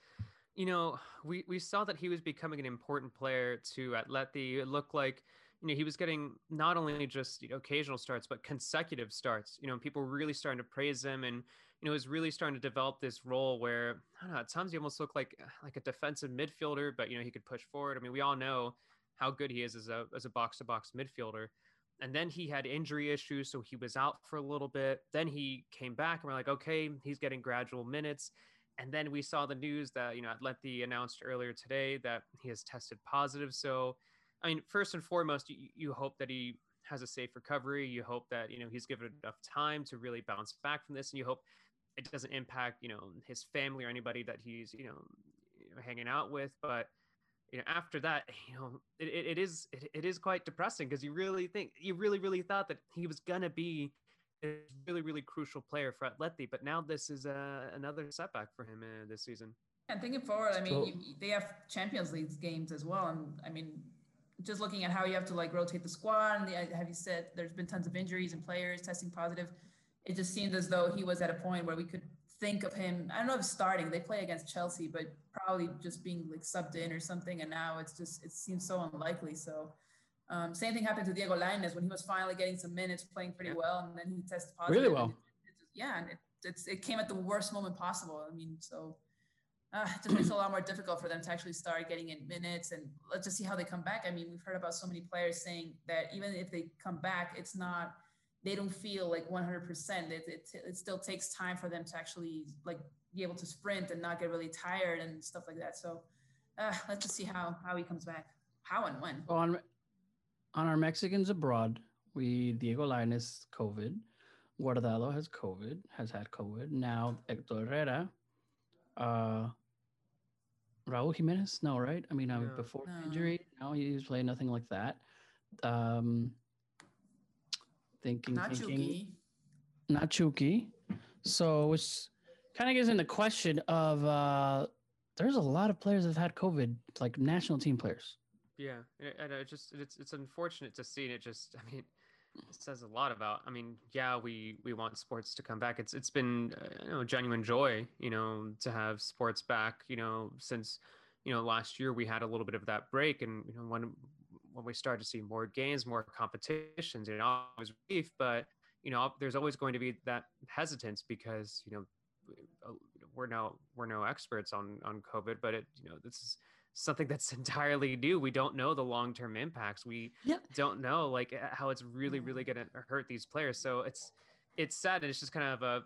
you know, we we saw that he was becoming an important player to Atleti. It looked like, you know, he was getting not only just you know occasional starts but consecutive starts. You know, people were really starting to praise him, and you know, was really starting to develop this role where I don't know. At times he almost looked like *sighs* like a defensive midfielder, but you know, he could push forward. I mean, we all know how good he is as a as a box to box midfielder and then he had injury issues so he was out for a little bit then he came back and we're like okay he's getting gradual minutes and then we saw the news that you know Atleti announced earlier today that he has tested positive so i mean first and foremost you, you hope that he has a safe recovery you hope that you know he's given enough time to really bounce back from this and you hope it doesn't impact you know his family or anybody that he's you know hanging out with. But you know, after that, *laughs* you know, it, it, it is it, it is quite depressing because you really think you really really thought that he was gonna be a really really crucial player for Atleti, but now this is uh, another setback for him uh, this season. And thinking forward, I mean, So- you, they have Champions League games as well, and I mean, just looking at how you have to like rotate the squad, and the, have you said there's been tons of injuries and players testing positive. It just seemed as though he was at a point where we could think of him. I don't know if starting. They play against Chelsea, but probably just being like subbed in or something. And now it's just it seems so unlikely. So. Um, same thing happened to Diego Lainez when he was finally getting some minutes, playing pretty well, and then he tested positive. Really and well. it- it just- yeah, and it, it's, it came at the worst moment possible. I mean, so uh, it just makes it a lot more difficult for them to actually start getting in minutes and let's just see how they come back. I mean, we've heard about so many players saying that even if they come back, it's not, they don't feel like 100%. It, it, it still takes time for them to actually like be able to sprint and not get really tired and stuff like that. So uh, let's just see how, how he comes back, how and when. on on our Mexicans abroad, we Diego Lainez COVID, Guardado has COVID, has had COVID. Now Hector Herrera, uh, Raúl Jimenez, no, right? I mean, uh, No. before No. injury, no, he was playing nothing like that. Um, thinking, Not thinking, Chucky. not Chucky. So it's kind of gets in the question of uh, there's a lot of players that have had COVID, like national team players. Yeah, and and it just it's it's unfortunate to see. And it just, I mean, it says a lot about. I mean, yeah, we we want sports to come back. It's it's been uh, you know genuine joy, you know, to have sports back. You know, since you know last year we had a little bit of that break, and you know when when we started to see more games, more competitions, you know, it was relief, but you know, there's always going to be that hesitance because you know uh, we're no we're no experts on on COVID, but it you know this is something that's *laughs* entirely new. We don't know the long term impacts. We Yeah. don't know like uh, how it's really really going to hurt these players. So it's it's sad. and It's just kind of a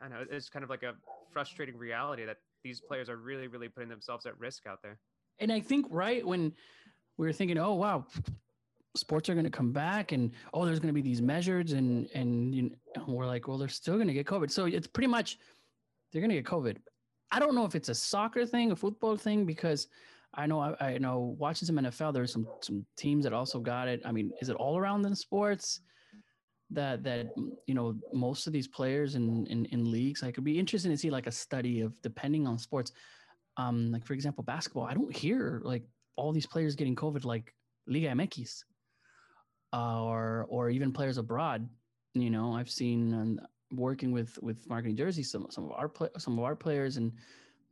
I don't know. It's kind of like a frustrating reality that these players are really really putting themselves at risk out there. And I think right when we were thinking, oh wow, sports are going to come back, and oh, there's going to be these measures, and and you know, we're like, well, they're still going to get COVID. So it's pretty much they're going to get COVID. I don't know if it's a soccer thing, a football thing, because I know I, I know watching some NFL, there's some some teams that also got it. I mean, is it all around in sports? That that you know most of these players in in, in leagues, like it'd be interesting to see like a study of depending on sports um like for example basketball i don't hear like all these players getting covid like liga mx uh, or or even players abroad you know i've seen um, working with with marketing jersey some some of our play, some of our players and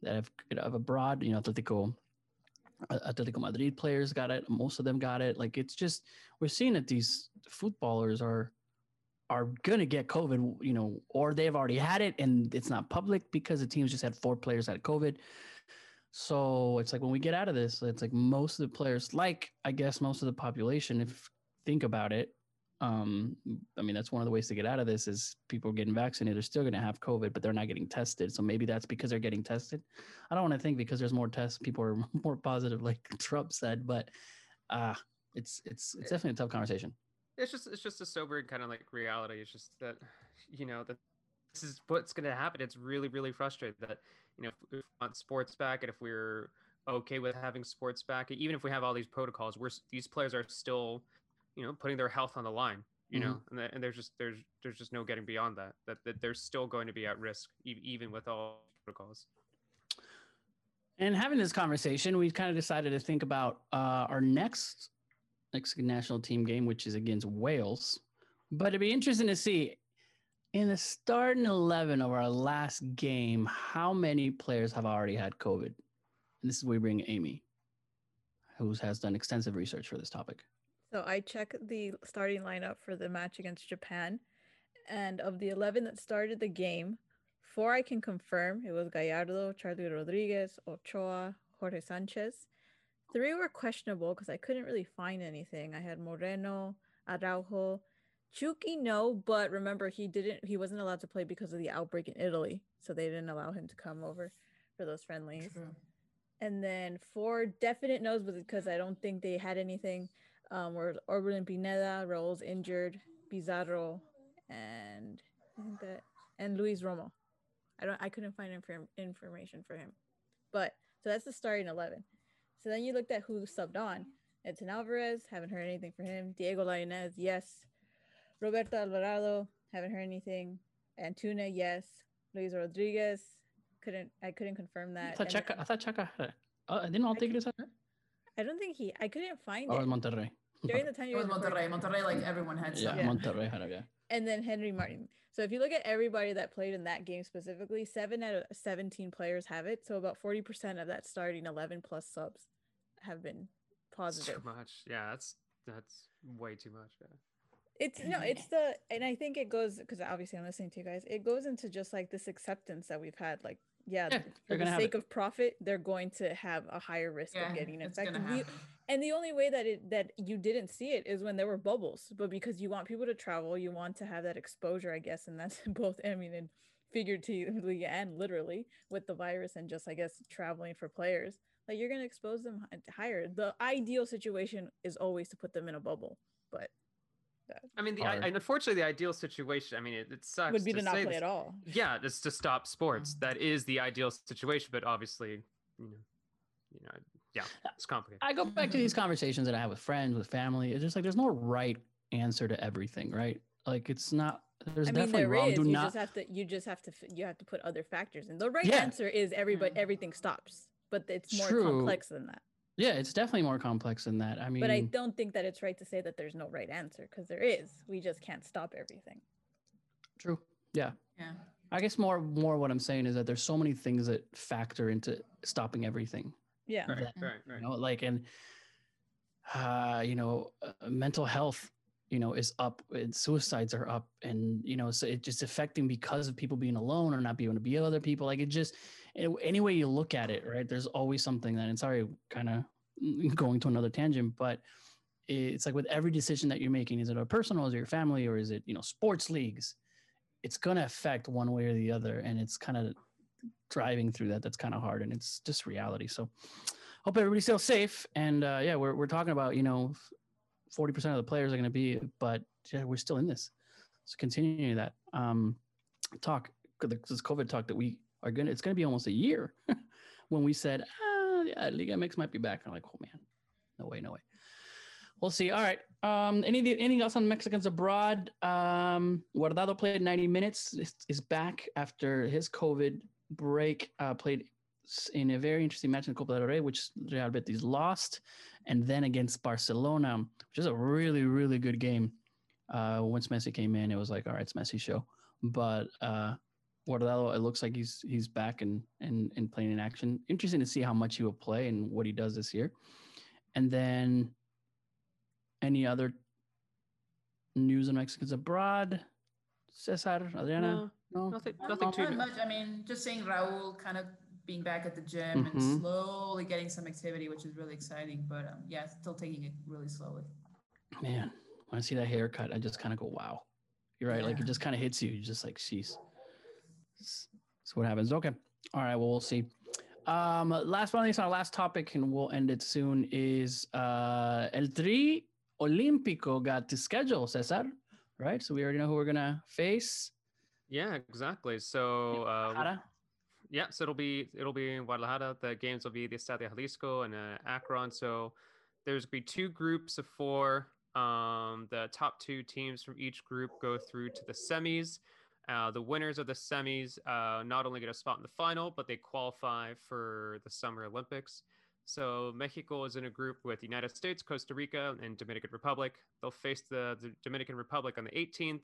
that have, have abroad you know atletico atletico madrid players got it most of them got it like it's just we're seeing that these footballers are are gonna get COVID, you know, or they've already had it and it's not public because the teams just had four players had COVID. So it's like when we get out of this, it's like most of the players, like I guess most of the population, if think about it, um, I mean that's one of the ways to get out of this is people getting vaccinated. They're still gonna have COVID, but they're not getting tested. So maybe that's because they're getting tested. I don't want to think because there's more tests, people are *laughs* more positive, like *laughs* Trump said, but uh it's it's it's definitely a tough conversation. It's just it's just a sobering kind of like reality. It's just that you know that this is what's going to happen. It's really really frustrating that you know if, we want sports back and if we're okay with having sports back, even if we have all these protocols, we're these players are still you know putting their health on the line. You know, and, and there's just there's there's just no getting beyond that. That that they're still going to be at risk even with all protocols. And having this conversation, we kind of decided to think about uh, our next Mexican national team game, which is against Wales. But it'd be interesting to see in the starting 11 of our last game, how many players have already had COVID? And this is where we bring Amy, who has done extensive research for this topic. So I checked the starting lineup for the match against Japan, and of the 11 that started the game, four I can confirm it was Gallardo, Charlie Rodriguez, Ochoa, Jorge Sanchez. Three were questionable because I couldn't really find anything. I had Moreno, Araujo, Chucky, no, but remember he didn't he wasn't allowed to play because of the outbreak in Italy, so they didn't allow him to come over for those friendlies. True. And then four definite no's, because I don't think they had anything, um, were Orbelin Pineda, Raul's injured, Pizarro, and that and Luis Romo. I don't I couldn't find inform- information for him. But So that's the starting 11. So then you looked at who subbed on. Edson Alvarez, haven't heard anything from him. Diego Lainez, yes. Roberto Alvarado, haven't heard anything. Antuna, yes. Luis Rodriguez, couldn't I couldn't confirm I that. thought And Checa, I thought Checa had it. Uh, didn't all I Tigres have it? I don't think he I couldn't find Or it Monterrey? during the time It you was were recording. Monterrey. Monterrey, like everyone had Yeah, some. Yeah. Monterrey had it, yeah. and then Henry Martin. So if you look at everybody that played in that game specifically, seven out of 17 players have it. So about 40% of that starting 11 plus subs have been It's positive. too much. Yeah, that's that's way too much. Yeah. It's no, it's the, and I think it goes because obviously I'm listening to you guys. It goes into just like this acceptance that we've had. Like, yeah, Yeah, for the sake of profit, they're going to have a higher risk Yeah, of getting infected. And the only way that it that you didn't see it is when there were bubbles but because you want people to travel you want to have that exposure i guess and that's *laughs* both i mean in figuratively and literally with the virus and just i guess traveling for players like you're going to expose them higher the ideal situation is always to put them in a bubble but I mean, the, I, and unfortunately, the ideal situation. I mean, it, it sucks. would be to to not play this. at all Yeah, it's to stop sports. That is the ideal situation, but obviously, you know, you know, yeah, it's complicated. I go back to these conversations that I have with friends, with family. It's just like there's no right answer to everything, right? Like it's not. There's I mean, definitely there wrong. is. Do You not. just have to. You just have to. You have to put other factors in. The right Yeah. answer is everybody. Mm. Everything stops, but it's more True. complex than that. Yeah, it's definitely more complex than that. I mean, but I don't think that it's right to say that there's no right answer because there is. We just can't stop everything. true. Yeah, Yeah. I guess more more what I'm saying is that there's so many things that factor into stopping everything. Yeah. Right, that- right, right. You know, like and uh, you know, uh, mental health. You know, is up. And suicides are up, and you know, so it's just affecting because of people being alone or not being able to be with other people. Like it just, a- any way you look at it, right? There's always something that. And sorry, kind of *laughs* going to another tangent, but it's like with every decision that you're making, is it a personal, is it your family, or is it you know sports leagues? It's gonna affect one way or the other, and it's kind of driving through that. That's kind of hard, and it's just reality. So, hope everybody's still safe. And uh, yeah, we're we're talking about you know, forty percent of the players are gonna be, but yeah, we're still in this. So continue that um, talk, this COVID talk that we are gonna. It's gonna be almost a year *laughs* when we said, ah, yeah, Liga MX might be back. I'm like, oh man, no way, no way. We'll see. All right. Um, any anything else on Mexicans abroad? Um, Guardado played 90 minutes. Is, is back after his COVID break. Uh, played in a very interesting match in Copa del Rey, which Real Betis lost, and then against Barcelona, which is a really really good game. Uh, once Messi came in, it was like, all right, it's Messi show. But uh, Guardado, it looks like he's he's back and and and playing in action. Interesting to see how much he will play and what he does this year. And then any other news on Mexicans abroad? Cesar, Adriana? No, No, nothing, nothing not too. much. I mean, just seeing Raul kind of being back at the gym Mhm. and slowly getting some activity, which is really exciting. But um, yeah, still taking it really slowly. Man, when I see that haircut, I just kind of go, wow. You're right. Like it just kind of hits you. You're just like, jeez. That's what happens. Okay. All right. Well, we'll see. Um, last but not least, our last topic, and we'll end it soon, is uh, El Tri Olímpico got to schedule, Cesar. Right. So we already know who we're going to face. Yeah, exactly. So, uh, yeah, so it'll be it'll be in Guadalajara. The games will be the Estadio Jalisco and uh, Akron. So there's gonna be two groups of four. Um, the top two teams from each group go through to the semis. Uh, the winners of the semis uh, not only get a spot in the final, but they qualify for the Summer Olympics. So Mexico is in a group with the United States, Costa Rica, and Dominican Republic. They'll face the, the Dominican Republic on the 18th,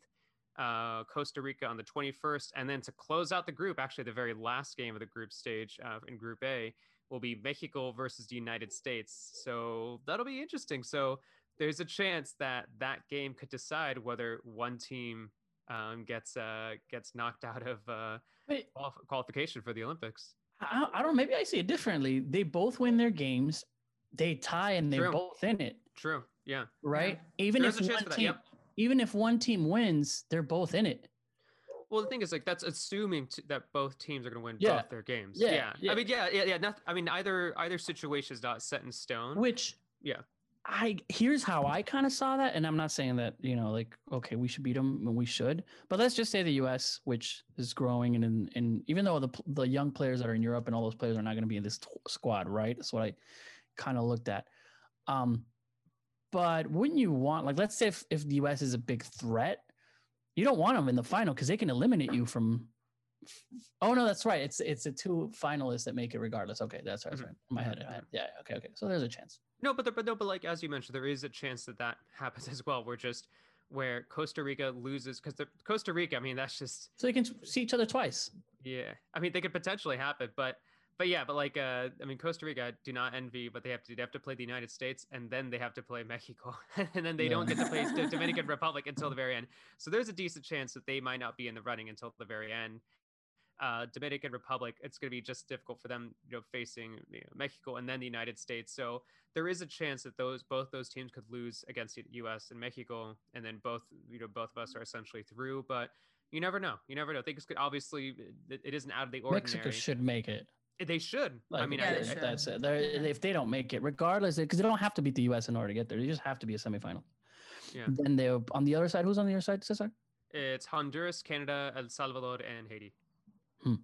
uh, Costa Rica on the 21st, and then to close out the group, actually the very last game of the group stage uh, in Group A will be Mexico versus the United States. So that'll be interesting. So there's a chance that that game could decide whether one team um, gets uh, gets knocked out of uh, qualif- qualification for the Olympics. I, I don't. Maybe I see it differently. They both win their games. They tie and they're True. both in it, True. Yeah. right? Even There's if one team, yep. even if one team wins, they're both in it. Well, the thing is, like, that's assuming t- that both teams are going to win Yeah. both their games. Yeah, Yeah. yeah. I mean, yeah, yeah, yeah. Not, I mean, either either situation is not set in stone. Which Yeah. I here's how I kind of saw that, and I'm not saying that you know, like, okay, we should beat them and we should, but let's just say the U.S., which is growing, and and, and even though the the young players that are in Europe and all those players are not going to be in this t- squad, right? That's what I kind of looked at. Um, but wouldn't you want like, let's say if if the U.S. is a big threat, you don't want them in the final because they can eliminate you from. Oh no, that's right. It's it's the two finalists that make it regardless. Okay, that's right. That's Mhm. right. In my head, I yeah. Okay, okay. So there's a chance. No, but there, but no, but like as you mentioned, there is a chance that that happens *laughs* as well. Where just where Costa Rica loses because the Costa Rica, I mean, that's just So they can see each other twice. yeah. I mean, they could potentially happen, but but yeah, but like uh, I mean, Costa Rica do not envy, but they have to they have to play the United States and then they have to play Mexico, *laughs* and then they don't get to play the Dominican Republic until the very end. So there's a decent chance that they might not be in the running until the very end. Uh, Dominican Republic, it's going to be just difficult for them, you know, facing you know, Mexico and then the United States. So there is a chance that those both those teams could lose against the U.S. and Mexico, and then both you know both of us are essentially through. But you never know. You never know. Things could obviously it, it isn't out of the ordinary. Mexico should make it. They should. I mean, Yeah, I, I- should. that's it. They're, If they don't make it, regardless, because they don't have to beat the U.S. in order to get there. They just have to be a semifinal. Yeah. Then they on the other side. Who's on the other side, Cesar? it's Honduras, Canada, El Salvador, and Haiti. Hmm.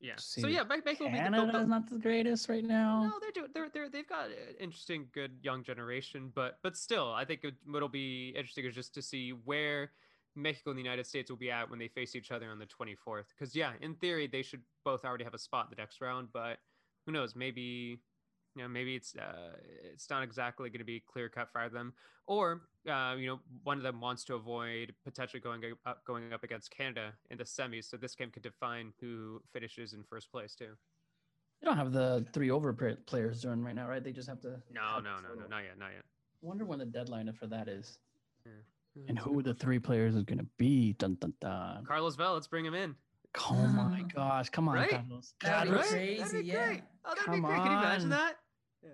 Yeah. See, so yeah, Me- Mexico will be the, Canada's they'll- they'll- not the greatest right now. No, they're doing. They're they're they've got an interesting, good young generation, but but still, I think it, what'll be interesting is just to see where Mexico and the United States will be at when they face each other on the 24th. Because yeah, in theory, they should both already have a spot in the next round, but who knows? Maybe you know, maybe it's uh, it's not exactly going to be clear cut for them, or uh, you know, one of them wants to avoid potentially going up going up against Canada in the semis. So this game could define who finishes in first place too. They don't have the three over players doing right now, right? They just have to. No, no, no, no, not yet, not yet. I Wonder when the deadline for that is, and who good the three players is going to be. Dun dun dun. Carlos Vela, let's bring him in. Oh my gosh! Come on, Right? Carlos. That'd be Carlos. great. That'd be Crazy, yeah. great. Oh, that'd Come be great. Can you imagine on. that? Yeah.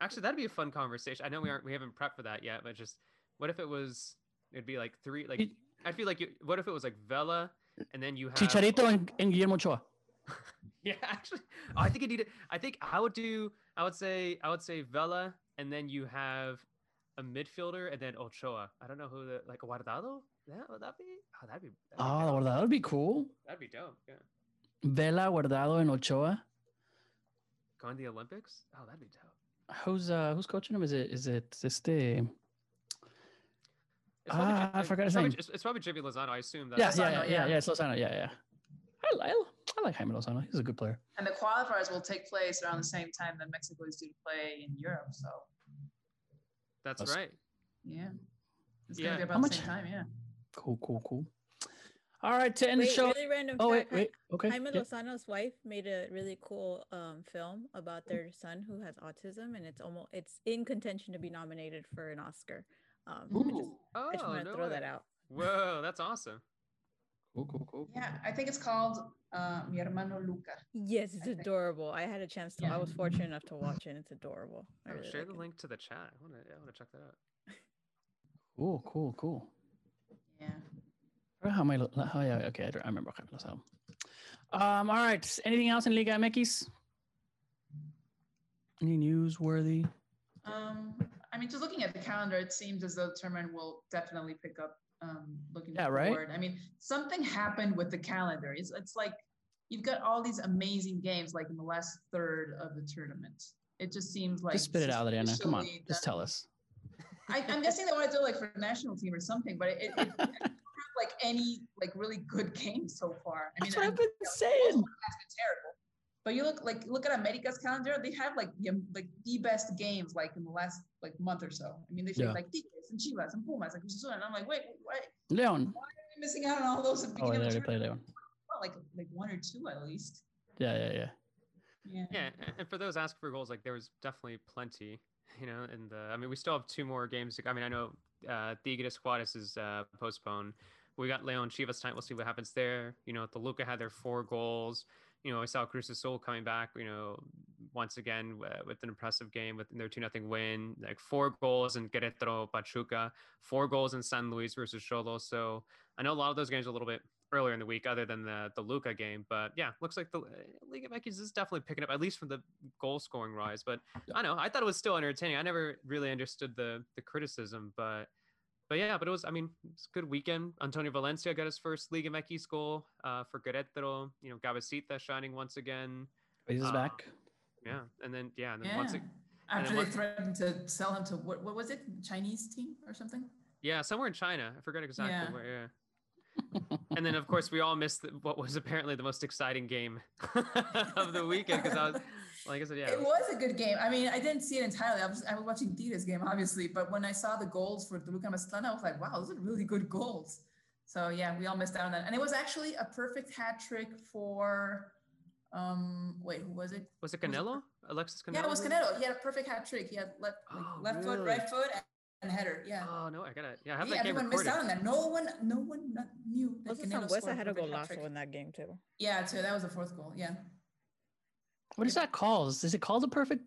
Actually, that'd be a fun conversation. I know we aren't, we haven't prepped for that yet, but just what if it was? It'd be like three. Like I feel like you. What if it was like Vela, and then you have Chicharito and, and Guillermo Ochoa. *laughs* Yeah, actually, oh, I think you need it. I think I would do. I would say I would say Vela, and then you have a midfielder, and then Ochoa. I don't know who the like Guardado. Yeah, would that be? Oh, that'd be. That'd Oh, dope. that would be cool. that'd be dope. Yeah, Vela, Guardado, and Ochoa. Going to the Olympics. Oh, that'd be tough. Who's uh who's coaching him? Is it is it this day? It's probably Ah, Jim- I forgot his probably- name. It's, it's probably Jimmy Lozano. I assume that. Yeah, yeah, Lozano, yeah, yeah, yeah. yeah. It's Lozano. Yeah, yeah. I, I, I like Jaime Lozano. He's a good player. And the qualifiers will take place around the same time that Mexico is due to play in Europe. So That's That's- right. yeah, it's Yeah. gonna be How about the much- same time. Yeah. Cool, cool, cool. All right, to end Wait, the show. really random Oh wait, fact. Hi- wait. Okay. Jaime yeah. Lozano's wife made a really cool um, film about their son who has autism, and it's almost it's in contention to be nominated for an Oscar. Um, I just, Oh, I just want to no throw way. that out. Whoa, that's awesome. Cool, cool, cool. Yeah, I think it's called uh, Mi Hermano Luca. Yes, it's I think- adorable. I had a chance to. Yeah. I was fortunate enough to watch it. and It's adorable. I Oh, really share like the it. link to the chat. I want to. I want to check that out. Cool, cool, cool. Yeah. How am I? Oh yeah, okay. I remember Jaime Lozano. Um. All right. Anything else in Liga MX? Any newsworthy? Um, I mean, just looking at the calendar, it seems as though the tournament will definitely pick up. Um, looking Yeah, right? forward. I mean, something happened with the calendar. It's it's like you've got all these amazing games, like in the last third of the tournament. It just seems like Just spit it out, Adriana. Come on. Just tell us. I, I'm guessing they want to do it like for the national team or something, but it, it, it *laughs* like any like really good game so far. I mean, That's what I- I've been you know, saying. most of them has been terrible. But you look like look at America's calendar; they have like the, like the best games like in the last like month or so. I mean, they Yeah. have like Tigres and Chivas and Pumas and Cruz and I'm like, wait, why, Leon. why are we missing out on all those at the Oh, beginning they of the already played? Leon. Well, like like one or two at least. Yeah, yeah, yeah. Yeah. Yeah, and for those asking for goals, like there was definitely plenty, you know. And the, I mean, we still have two more games. to- I mean, I know uh, Tigres Juarez is uh, postponed. We got Leon Chivas tonight. We'll see what happens there. You know, Toluca had their four goals. You know, I saw Cruz Azul coming back. You know, once again uh, with an impressive game with their two nothing win. Like four goals in Querétaro Pachuca, four goals in San Luis versus Cholo. So I know a lot of those games are a little bit earlier in the week, other than the the Luca game. But yeah, looks like the uh, League of Yankees is definitely picking up, at least from the goal scoring rise. But I know, I thought it was still entertaining. I never really understood the the criticism, but but yeah, but it was. I mean, it's a good weekend. Antonio Valencia got his first Liga MX goal uh, for Querétaro. You know, Cabecita shining once again. He's Uh, back. Yeah, and then yeah, and then Yeah. once it, After then they once- threatened to sell him to what? What was it? Chinese team or something? yeah, somewhere in China. I forget exactly Yeah. where. Yeah. and then of course we all missed the, what was apparently the most exciting game *laughs* of the weekend because I was like I said, yeah, It was a good game. I mean, I didn't see it entirely. I was I was watching Tita's game, obviously, but when I saw the goals for Toluca Mazatlán, I was like, wow, those are really good goals. So yeah, we all missed out on that. And it was actually a perfect hat trick for um wait, who was it? was it was it Canelo? Alexis Canelo? Yeah, it was Canelo. He had a perfect hat trick. He had left like, Oh, left foot, right foot, and, and header. Yeah. Oh no, I gotta yeah, I have Yeah, that game everyone missed out on that. No one, no one not- knew that Also, Canelo Sambueza scored a had a perfect hat golazo trick. in that game too. Yeah, too. that was the fourth goal. Yeah. What is that called? Is it called a perfect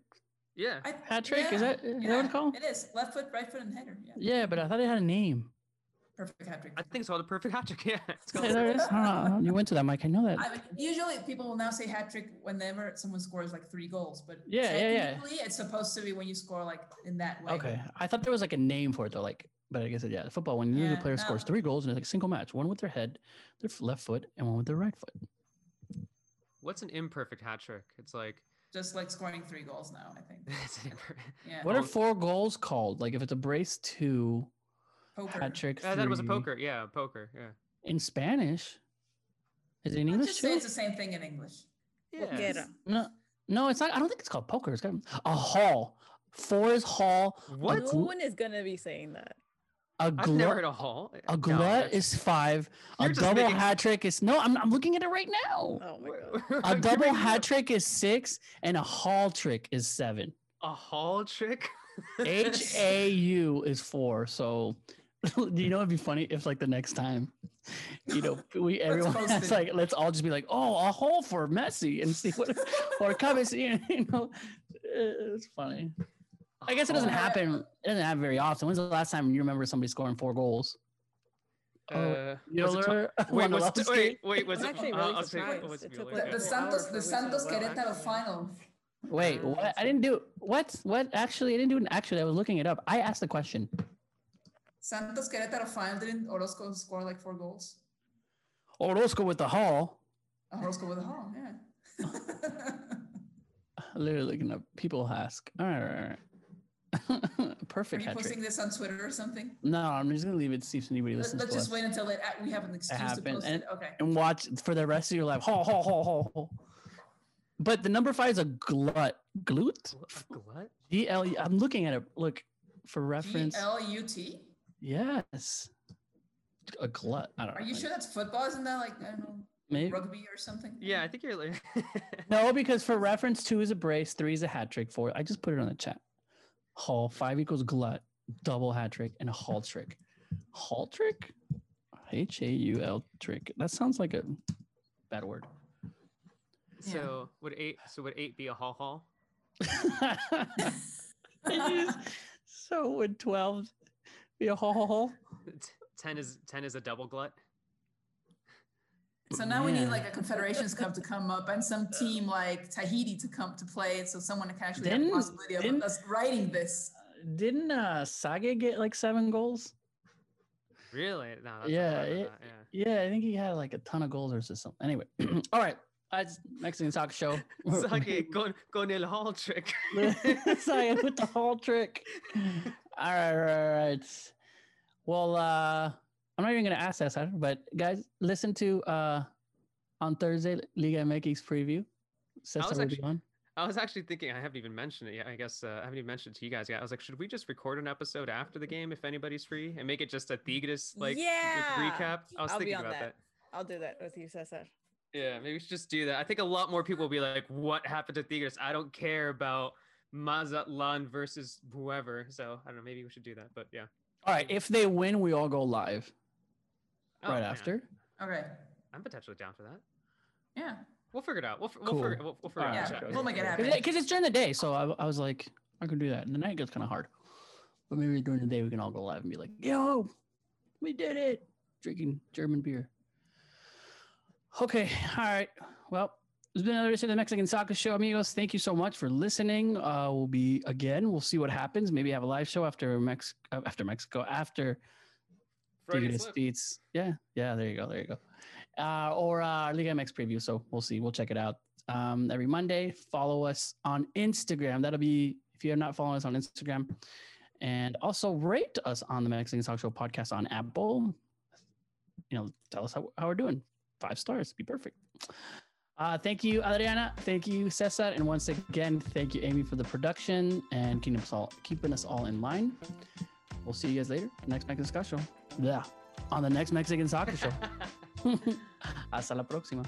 Yeah, I, hat trick? Is yeah, that, is that what yeah, it's called? It is left foot, right foot, and header. Yeah. Yeah, but I thought it had a name. Perfect hat trick. I think it's called a perfect hat trick. *laughs* Yeah, it's called- there it is. I. You went to that, Mike. I know that. I mean, usually people will now say hat trick whenever someone scores like three goals, but Yeah, yeah, yeah. it's supposed to be when you score like in that way. Okay, I thought there was like a name for it though. Like, but I guess it, yeah, football. When usually Yeah, the player scores three goals in a like, single match, one with their head, their left foot, and one with their right foot. What's an imperfect hat trick? It's like Just like scoring three goals now, I think. *laughs* it's an imper- Yeah. What are four goals called? Like if it's a brace two, Poker. hat trick I thought it was a poker. Yeah, poker. Yeah. in Spanish. Is it in English just say it's the same thing in English. Yeah. No, no, it's not. I don't think it's called poker. It's got a haul. Four is haul. What? A, No one is gonna be saying that. A I've never heard a haul. A No, glut that's- is five. A You're just double making- hat trick is no. I'm, I'm looking at it right now. Oh my god. A *laughs* double hat trick is six, and a haul trick is seven. A haul trick. H *laughs* A U is four. So, do *laughs* you know it'd be funny if like the next time, you know, we everyone post has like let's all just be like, oh, a hole for Messi and see what or come and see, you know, uh, it's funny. I guess it doesn't Oh. happen. It doesn't happen very often. When's the last time you remember somebody scoring four goals? Uh, was it to- Mueller, wait, *laughs* was it, Lewandowski? wait, wait, was I'm it? actually uh, really say, surprised. was It The, the Santos, the for me to Santos Querétaro final. Wait, Uh, what? I didn't do what? What? Actually, I didn't do it. Actually, I was looking it up. I asked the question. Santos Querétaro final. Didn't Orozco score like four goals? Orozco with the haul. Orozco with a haul. Yeah. *laughs* Literally looking up. People ask. All right, all right, all right. *laughs* Are you posting this on Twitter or something? No, I'm just gonna leave it. To see if anybody Let, listens us to just us wait until it, we have an excuse to post and- it. Okay. and watch for the rest of your life. Haul, haul, haul, haul, haul. But the number five is a glut. Glut. A glut? G L. I'm looking at it. Look for reference. L U T. Yes. A glut. I don't know. Are you sure that's football? Isn't that like I don't know Maybe. rugby or something? Yeah, I think you're. *laughs* No, because for reference, two is a brace, three is a hat trick, four. I just put it on the chat. Haul, five equals glut, double hat trick, and a haul trick. Haul trick? H A U L trick. That sounds like a bad word. so would eight? So would eight be a haul haul? *laughs* so would 12 be a haul haul haul? *laughs* Ten is ten is a double glut. So now we need like a Confederations Cup to come up and some team like Tahiti to come to play, so someone can actually have the Didn't- possibility of us writing this. Didn't uh Sage get like seven goals? Really? No. That's Yeah, it- yeah. Yeah, I think he had like a ton of goals or something. Anyway, *clears throat* all right. I just Mexican soccer show. Sake con, con el haul trick. *laughs* Sorry, with the haul trick. *laughs* All right, all right, all right. Well, uh, I'm not even gonna ask that, Saturday, but guys, listen to uh on Thursday Liga MX preview. Cesar was actually- on. I was actually thinking, I haven't even mentioned it yet. I guess uh, I haven't even mentioned it to you guys yet. I was like, should we just record an episode after the game if anybody's free and make it just a Tigres like Yeah. recap? I was I'll be thinking on about that. that. I'll do that with you, Cesar. Yeah, maybe we should just do that. I think a lot more people will be like, what happened to Tigres? I don't care about Mazatlan versus whoever. So I don't know. Maybe we should do that. But yeah. All right, if they win, we all go live Oh, right yeah. after. Okay. I'm potentially down for that. Yeah. We'll figure it out. We'll, f- we'll figure we'll, we'll figure All it out. Yeah. in the. We'll make it happen. Because it's during the day, so I, I was like, I can do that. And the night gets kind of hard, but maybe during the day we can all go live and be like, "Yo, we did it!" Drinking German beer. Okay. All right. Well, it's been another edition of the Mexican Soccer Show, amigos. Thank you so much for listening. Uh, we'll be again. We'll see what happens. Maybe have a live show after Mex uh, after Mexico after Slip. beats. Yeah, yeah. There you go. There you go. Uh, or uh, Liga MX preview. So we'll see. We'll check it out um, every Monday. Follow us on Instagram. That'll be if you're not following us on Instagram, and also rate us on the Mexican Soccer Show podcast on Apple. You know, tell us how, how we're doing. Five stars, be perfect. Uh, thank you, Adriana. Thank you, Cesar. And once again, thank you, Amy, for the production and keeping us all, keeping us all in line. We'll see you guys later. Next Mexican Soccer Show. Yeah. On the next Mexican Soccer Show. *laughs* Hasta la próxima.